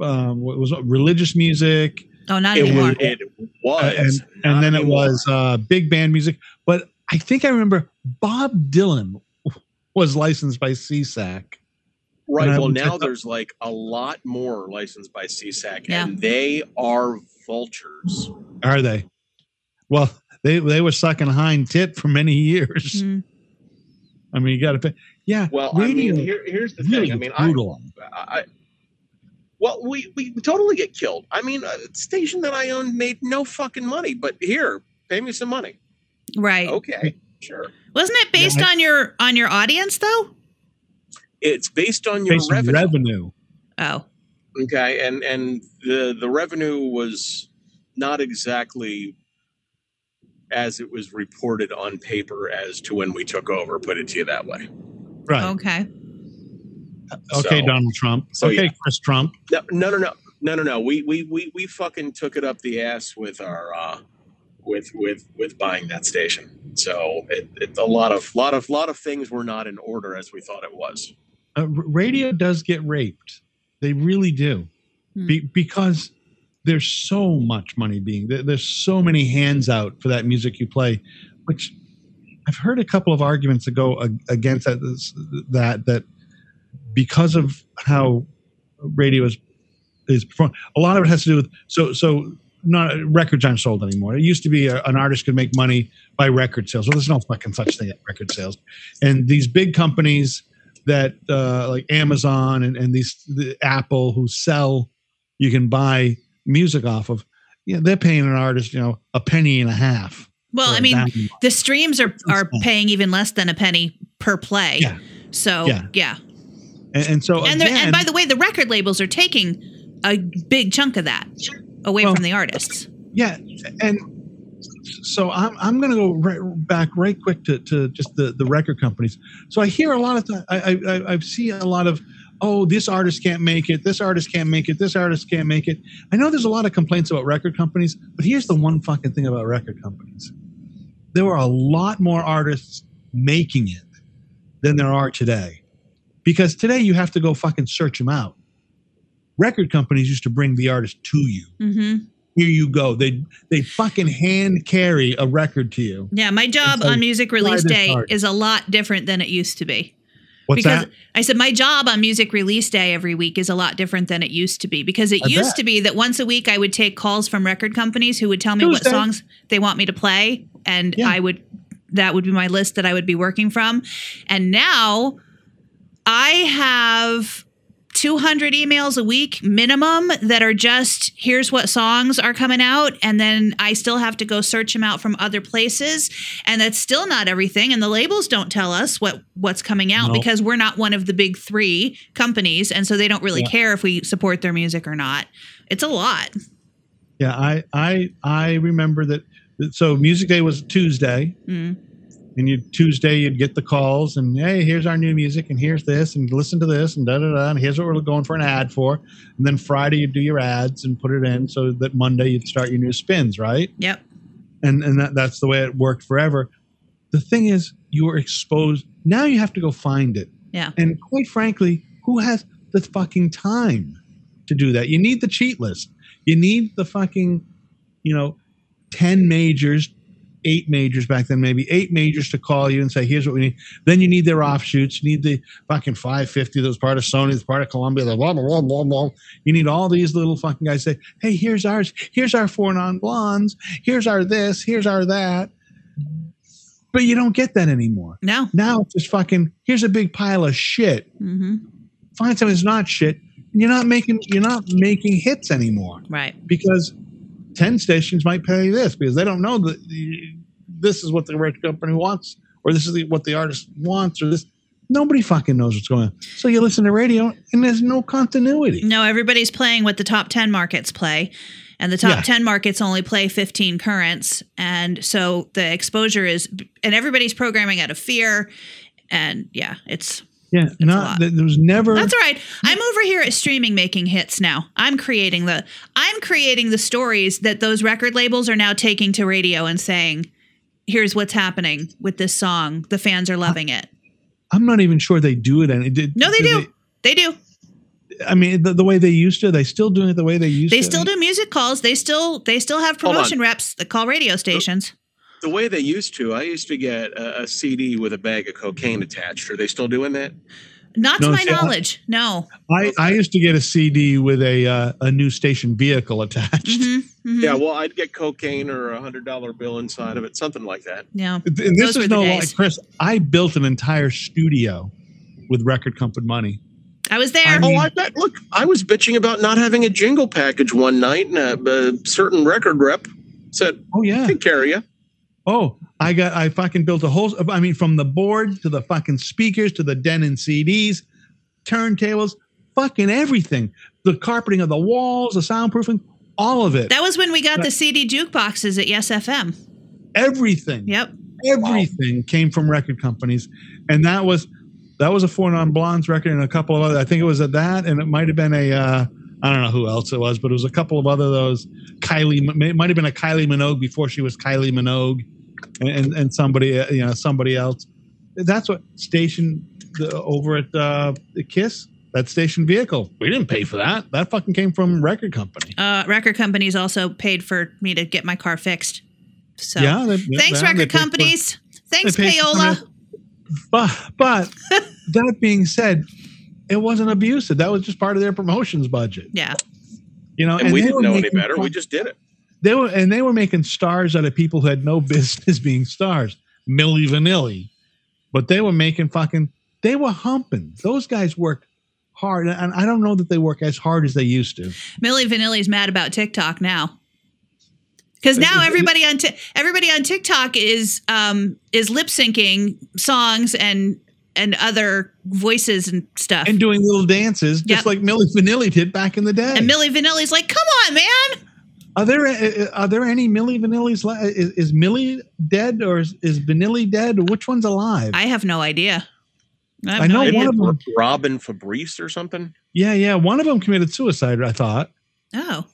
um, was religious music, Oh, not It anymore. was, it was. uh, and and Not then it was uh, big band music. But I think I remember Bob Dylan was licensed by SESAC. Right. Well, now check- there's like a lot more licensed by SESAC, Yeah. and they are vultures. Are they? Well, they they were sucking hind tit for many years. Mhm. I mean, you got to pay. Yeah. Well, radio I mean, here, here's the really thing. I mean, I, brutal. I, well, we we totally get killed. I mean, uh, a station that I owned made no fucking money, but here, pay me some money. Right. Okay, sure. Wasn't it based Yeah, I- on your on your audience though? It's based on your Based revenue. revenue. Oh. Okay, and and the the revenue was not exactly as it was reported on paper as to when we took over. Put it to you that way. Right. Okay. Okay, So- Donald Trump. so, okay, yeah. Chris Trump. No, no, no, no, no, no, no. We we we we fucking took it up the ass with our uh, with with with buying that station. So it, it a lot of lot of lot of things were not in order as we thought it was. Uh, radio does get raped. They really do. Hmm. Be, because there's so much money being there, there's so many hands out for that music you play, which I've heard a couple of arguments that go against that that that because of how radio is is performed, a lot of it has to do with so so not records aren't sold anymore. It used to be a, an artist could make money by record sales. Well, there's no fucking such thing as record sales, and these big companies that uh, like Amazon and, and these the Apple who sell you can buy music off of. Yeah, they're paying an artist, you know, a penny and a half. Well, I mean, the streams are are paying even less than a penny per play. Yeah. So Yeah. yeah. And, and so And again, and by the way, the record labels are taking a big chunk of that away Well- from the artists. yeah, and so I'm I'm going to go right, back right quick to, to just the the record companies. So I hear a lot of th- I, I I I see a lot of oh this artist can't make it, this artist can't make it, this artist can't make it. I know there's a lot of complaints about record companies, but here's the one fucking thing about record companies: there were a lot more artists making it than there are today, because today you have to go fucking search them out. Record companies used to bring the artist to you hmm here you go. They they fucking hand carry a record to you. Yeah, my job on music release day is a lot different than it used to be. What's because that? I said my job on music release day every week is a lot different than it used to be because it I used bet. to be that once a week I would take calls from record companies who would tell me what songs they want me to play and Yeah. I would that would be my list that I would be working from. And now I have 200 emails a week minimum that are just here's what songs are coming out and then I still have to go search them out from other places and that's still not everything and the labels don't tell us what what's coming out No. because we're not one of the big 3 companies and so they don't really Yeah. care if we support their music or not. It's a lot. Yeah, I I I remember that. So music day was Tuesday, Mm. And you Tuesday you'd get the calls, and hey, here's our new music, and here's this, and listen to this, and da da da, and here's what we're going for an ad for, and then Friday you'd do your ads and put it in, so that Monday you'd start your new spins, right? Yep. and and that, that's the way it worked forever. The thing is, you were exposed. Now you have to go find it. Yeah. And quite frankly, who has the fucking time to do that. You need the cheat list. You need the fucking, you know, 10 majors, eight majors back then, maybe eight majors to call you and say, here's what we need. Then you need their offshoots. You need the fucking 550 that was part of Sony, that's part of Columbia, the blah, blah, blah, blah, blah. You need all these little fucking guys say, hey, here's ours. Here's our four non blondes. Here's our this. Here's our that. But you don't get that anymore. No. Now it's just fucking, here's a big pile of shit. hmm Find something that's not shit. And you're not making you're not making hits anymore Right. because 10 stations might pay this because they don't know that the- this is what the record company wants or this is the, what the artist wants or this nobody fucking knows what's going on so you listen to radio and there's no continuity No, everybody's playing what the top 10 markets play. And the top Yeah. 10 markets only play 15 currents. And so the exposure is, and everybody's programming out of fear. And yeah, it's, yeah a not lot. there there was never that's all right. I'm over here at streaming making hits now. I'm creating the, I'm creating the stories that those record labels are now taking to radio and saying, here's what's happening with this song. The fans are loving it. i'm not even sure they do it and did, No, they do. They do. i mean the, the way they used to they still doing it the way they used They to They still do music calls. They still, they still have promotion reps that call radio stations. The way they used to, I used to get a, a CD with a bag of cocaine attached. Are they still doing that? Not to No, my see, I- knowledge. No. I, I used to get a cd with a uh, a new station vehicle attached hmm Yeah, well, I'd get cocaine or a hundred dollar bill inside of it, something like that. Yeah. And this were is no days. lie, Chris. I built an entire studio with record company money. I was there. I Oh, I bet. Look, I was bitching about not having a jingle package one night, and a, a certain record rep said, Oh yeah. "Take care of you." Oh, I got. I fucking built a whole. I mean, from the board to the fucking speakers to the Denon CDs, turntables, fucking everything. The carpeting of the walls, the soundproofing, all of it. that was when we got the CD jukeboxes at Yes FM. everything. Yep. everything came from record companies, and that was that was a four non blondes record and a couple of other. I think it was at that, and it might have been a uh, I don't know who else it was, but it was a couple of other those Kylie. It might have been a Kylie Minogue before she was Kylie Minogue, and and, and somebody uh, you know somebody else. That's what station the, over at uh, Kiss. That station vehicle. We didn't pay for that. That fucking came from record company. Uh, record companies also paid for me to get my car fixed. So yeah. they- thanks, yeah, they record paid for- companies. Thanks, they Payola. But but that being said, it wasn't abusive. That was just part of their promotions budget. Yeah. You know, And, we didn't know any making better. We just did it. They were and they were making stars out of people who had no business being stars. Milli Vanilli. But they were making fucking they were humping. Those guys worked hard. And I don't know that they work as hard as they used to. Milli Vanilli's mad about TikTok now. Because now everybody on Ti- everybody on TikTok is um, is lip syncing songs and and other voices and stuff. And doing little dances, just Yep. like Milli Vanilli did back in the day. And Milli Vanilli's like, "Come on, man!" Are there uh, are there any Milli Vanilli's? li- Is, is Millie dead or is, is Vanilli dead? Which one's alive? I have no idea. I, I know idea. one of them. Robin Fabrice or something. yeah, yeah. One of them committed suicide. I thought. Oh,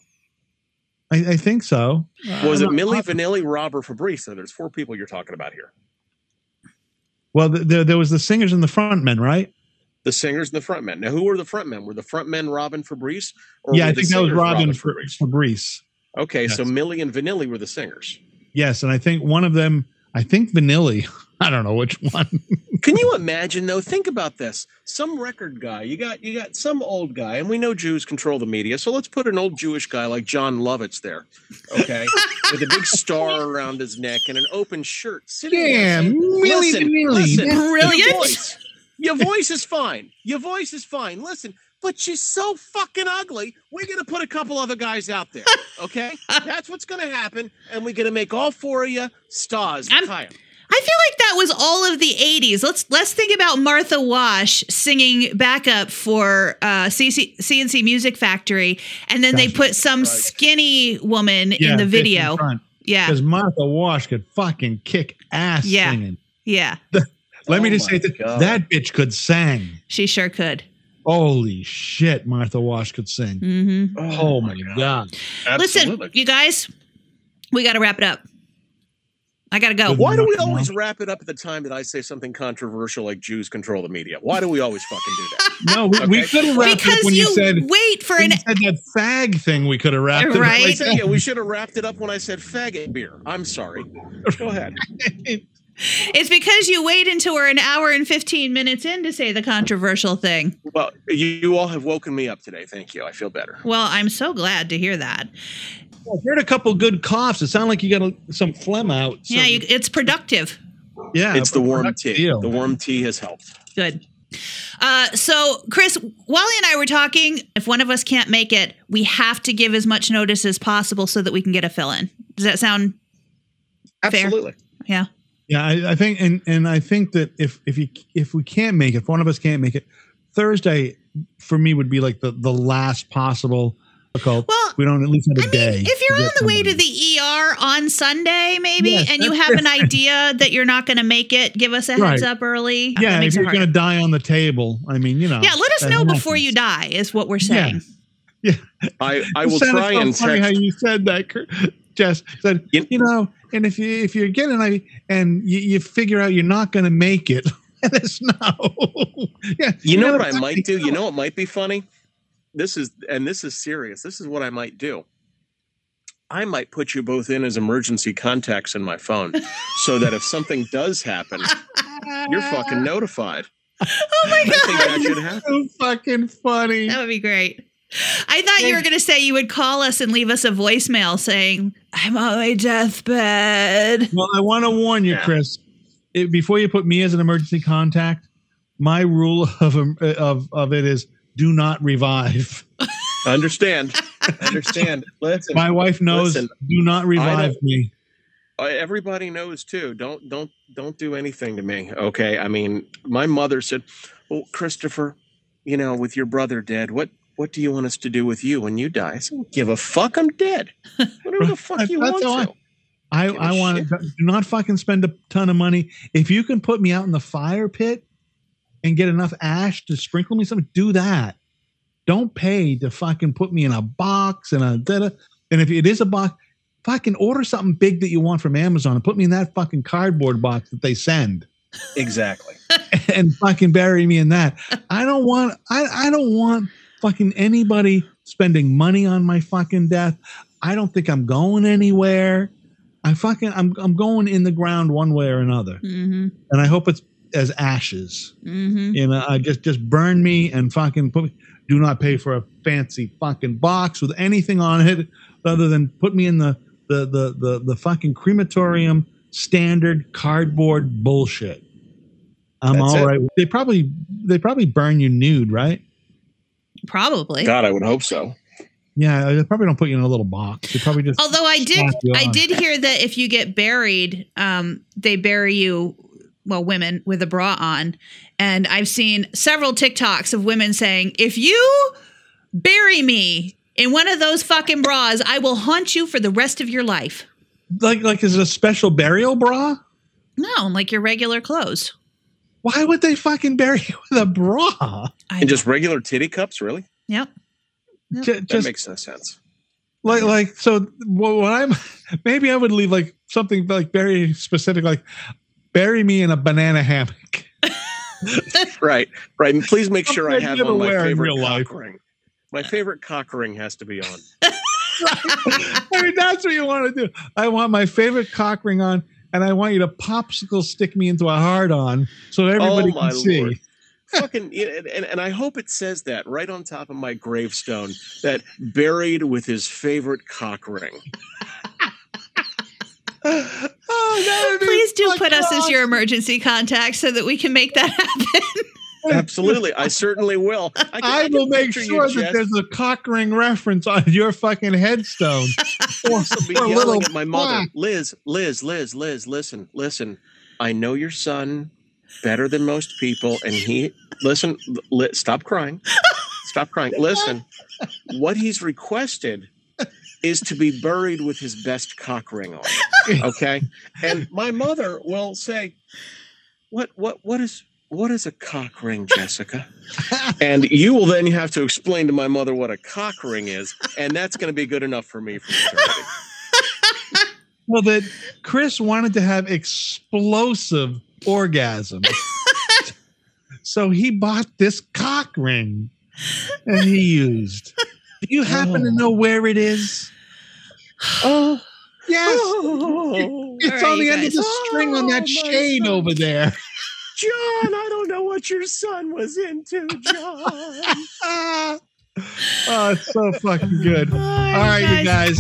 I, I think so. Was Uh, it Milli Vanilli, Robert Fabrice? So there's four people you're talking about here. Well, th- there there was the singers and the frontmen, right? The singers and the frontmen. Now, who were the frontmen? Were the frontmen Robin Fabrice? Or yeah, I think that was singers Robin Fabrice? Fabrice. Okay, so Millie and Vanilli were the singers. Yes, and I think one of them. I think Vanilli. I don't know which one. Can you imagine though? Think about this. Some record guy, you got you got some old guy, and we know Jews control the media, so let's put an old Jewish guy like Jon Lovitz there, okay, with a big star around his neck and an open shirt, sitting there Yeah, Millie listen, listen, Brilliant. Your voice, your voice is fine. Your voice is fine. Listen, but she's so fucking ugly. We're gonna put a couple other guys out there, okay? That's what's gonna happen, and we're gonna make all four of you stars. I'm- Kyle. I feel like that was all of the '80s. Let's let's think about Martha Wash singing backup for uh, CC, C+C Music Factory, and then they put some Right. skinny woman in the video. Yeah, because Martha Wash could fucking kick ass Yeah. singing. yeah, Let me Oh just say that God. that bitch could sing. she sure could. Holy shit, Martha Wash could sing. hmm Oh, my god. Listen, Absolutely. you guys, we got to wrap it up. I gotta go. Why do we always wrap it up at the time that I say something controversial like Jews control the media? Why do we always fucking do that? No, we, we Okay. could have wrapped it Because up when you, you, said wait for when an you said that fag thing. We could have wrapped it up. Right. like yeah, we should have wrapped it up when I said faggot beer. I'm sorry. Go ahead. It's because you wait until we're an hour and 15 minutes in to say the controversial thing. Well, you, you all have woken me up today. Thank you. I feel better. Well, I'm so glad to hear that. I heard a couple good coughs. It sounded like you got a, some phlegm out. So- yeah, you, it's productive. yeah. It's the warm tea. deal. The warm tea has helped. Good. Uh, so, Chris, Wally and I were talking. If one of us can't make it, we have to give as much notice as possible so that we can get a fill in. Does that sound Fair. Absolutely. yeah? Yeah, I, I think, and and I think that if if you if we can't make it, if one of us can't make it, Thursday for me would be like the the last possible. Call. Well, we don't at least have a I mean, day. if you're on get the way to the ER on Sunday, maybe, Yes, and you that's have an idea that you're not going to make it, give us a heads Right. up early. Yeah, if you're going to die on the table, I mean, you know. Yeah, let us that know before happens. you die, is what we're saying. Yeah. saying. I, I It will sounded try so and funny text. how you said that, Kurt. Jess said, You- you, know, and if you if you're getting I and you, you figure out you're not going to make it, let us know. yeah, You know what I might do? You know. know what might be funny? This is and this is serious. This is what I might do. I might put you both in as emergency contacts in my phone so that if something does happen, you're fucking notified. Oh my I think god, that should happen. so fucking funny. that would be great. I thought you were going to say you would call us and leave us a voicemail saying, "I'm on my deathbed." Well, I want to warn you, Yeah. Chris. It, before you put me as an emergency contact, my rule of um, of of it is do not revive. Understand? Understand? Listen, My wife knows. Listen, do not revive me. uh, everybody knows too. Don't don't don't do anything to me. Okay. I mean, my mother said, "Well, Christopher, you know, with your brother dead, what what do you want us to do with you when you die?" I said, "Give a fuck. I'm dead. Whatever the fuck you want how I- to." I, Give a I want to not fucking spend a ton of money. If you can put me out in the fire pit and get enough ash to sprinkle me something, do that. Don't pay to fucking put me in a box and a da And if it is a box, fucking order something big that you want from Amazon and put me in that fucking cardboard box that they send Exactly. and fucking bury me in that. I don't want I, I don't want fucking anybody spending money on my fucking death. I don't think I'm going anywhere. I fucking I'm I'm going in the ground one way or another. Mm-hmm. And I hope it's as ashes. Mm-hmm. You know, I just just burn me and fucking put me do not pay for a fancy fucking box with anything on it other than put me in the the the the, the fucking crematorium standard cardboard bullshit. I'm That's all it. They probably they probably burn you nude, right? Probably. God, I would hope so. Yeah, they probably don't put you in a little box. They probably just Although I did, I did hear that if you get buried, um, they bury you, well, women with a bra on, and I've seen several TikToks of women saying, "If you bury me in one of those fucking bras, I will haunt you for the rest of your life." like like is it a special burial bra? No, like your regular clothes. Why would they fucking bury you with a bra? I And just regular titty cups, really? yep. Yep. Ju- That Just makes no sense. like like so wh- what I'm maybe I would leave like something like very specific like bury me in a banana hammock. Right, right. And please make sure I Something have on my never wear in favorite real life. cock ring. My favorite cock ring has to be on. I mean that's what you want to do. I want my favorite cock ring on and I want you to popsicle stick me into a hard on so everybody oh my can see. lord. Fucking and, and, and I hope it says that right on top of my gravestone that buried with his favorite cock ring. Oh, that would be Please do put fucking us as your emergency contact so that we can make that happen. Absolutely, I certainly will. I, can, I can will make sure that Jess, there's a cock ring reference on your fucking headstone. or, also be or yelling at my mother, plaque. Liz, Liz, Liz, Liz. Listen, listen. I know your son better than most people, and he listen. Li, stop crying. Stop crying. Listen. What he's requested is to be buried with his best cock ring on. Okay, and my mother will say, "What? What? What is?" What is a cock ring, Jessica? And you will then have to explain to my mother what a cock ring is, and that's going to be good enough for me for eternity. well, that Chris wanted to have explosive orgasms. so he bought this cock ring and he used. Do you happen to oh. know where it is? Oh, Yes. oh, It's All right, on the you end of the string on that Oh, chain son. over there. John, I don't know what your son was into, John. oh, it's so fucking good. All All right, you guys.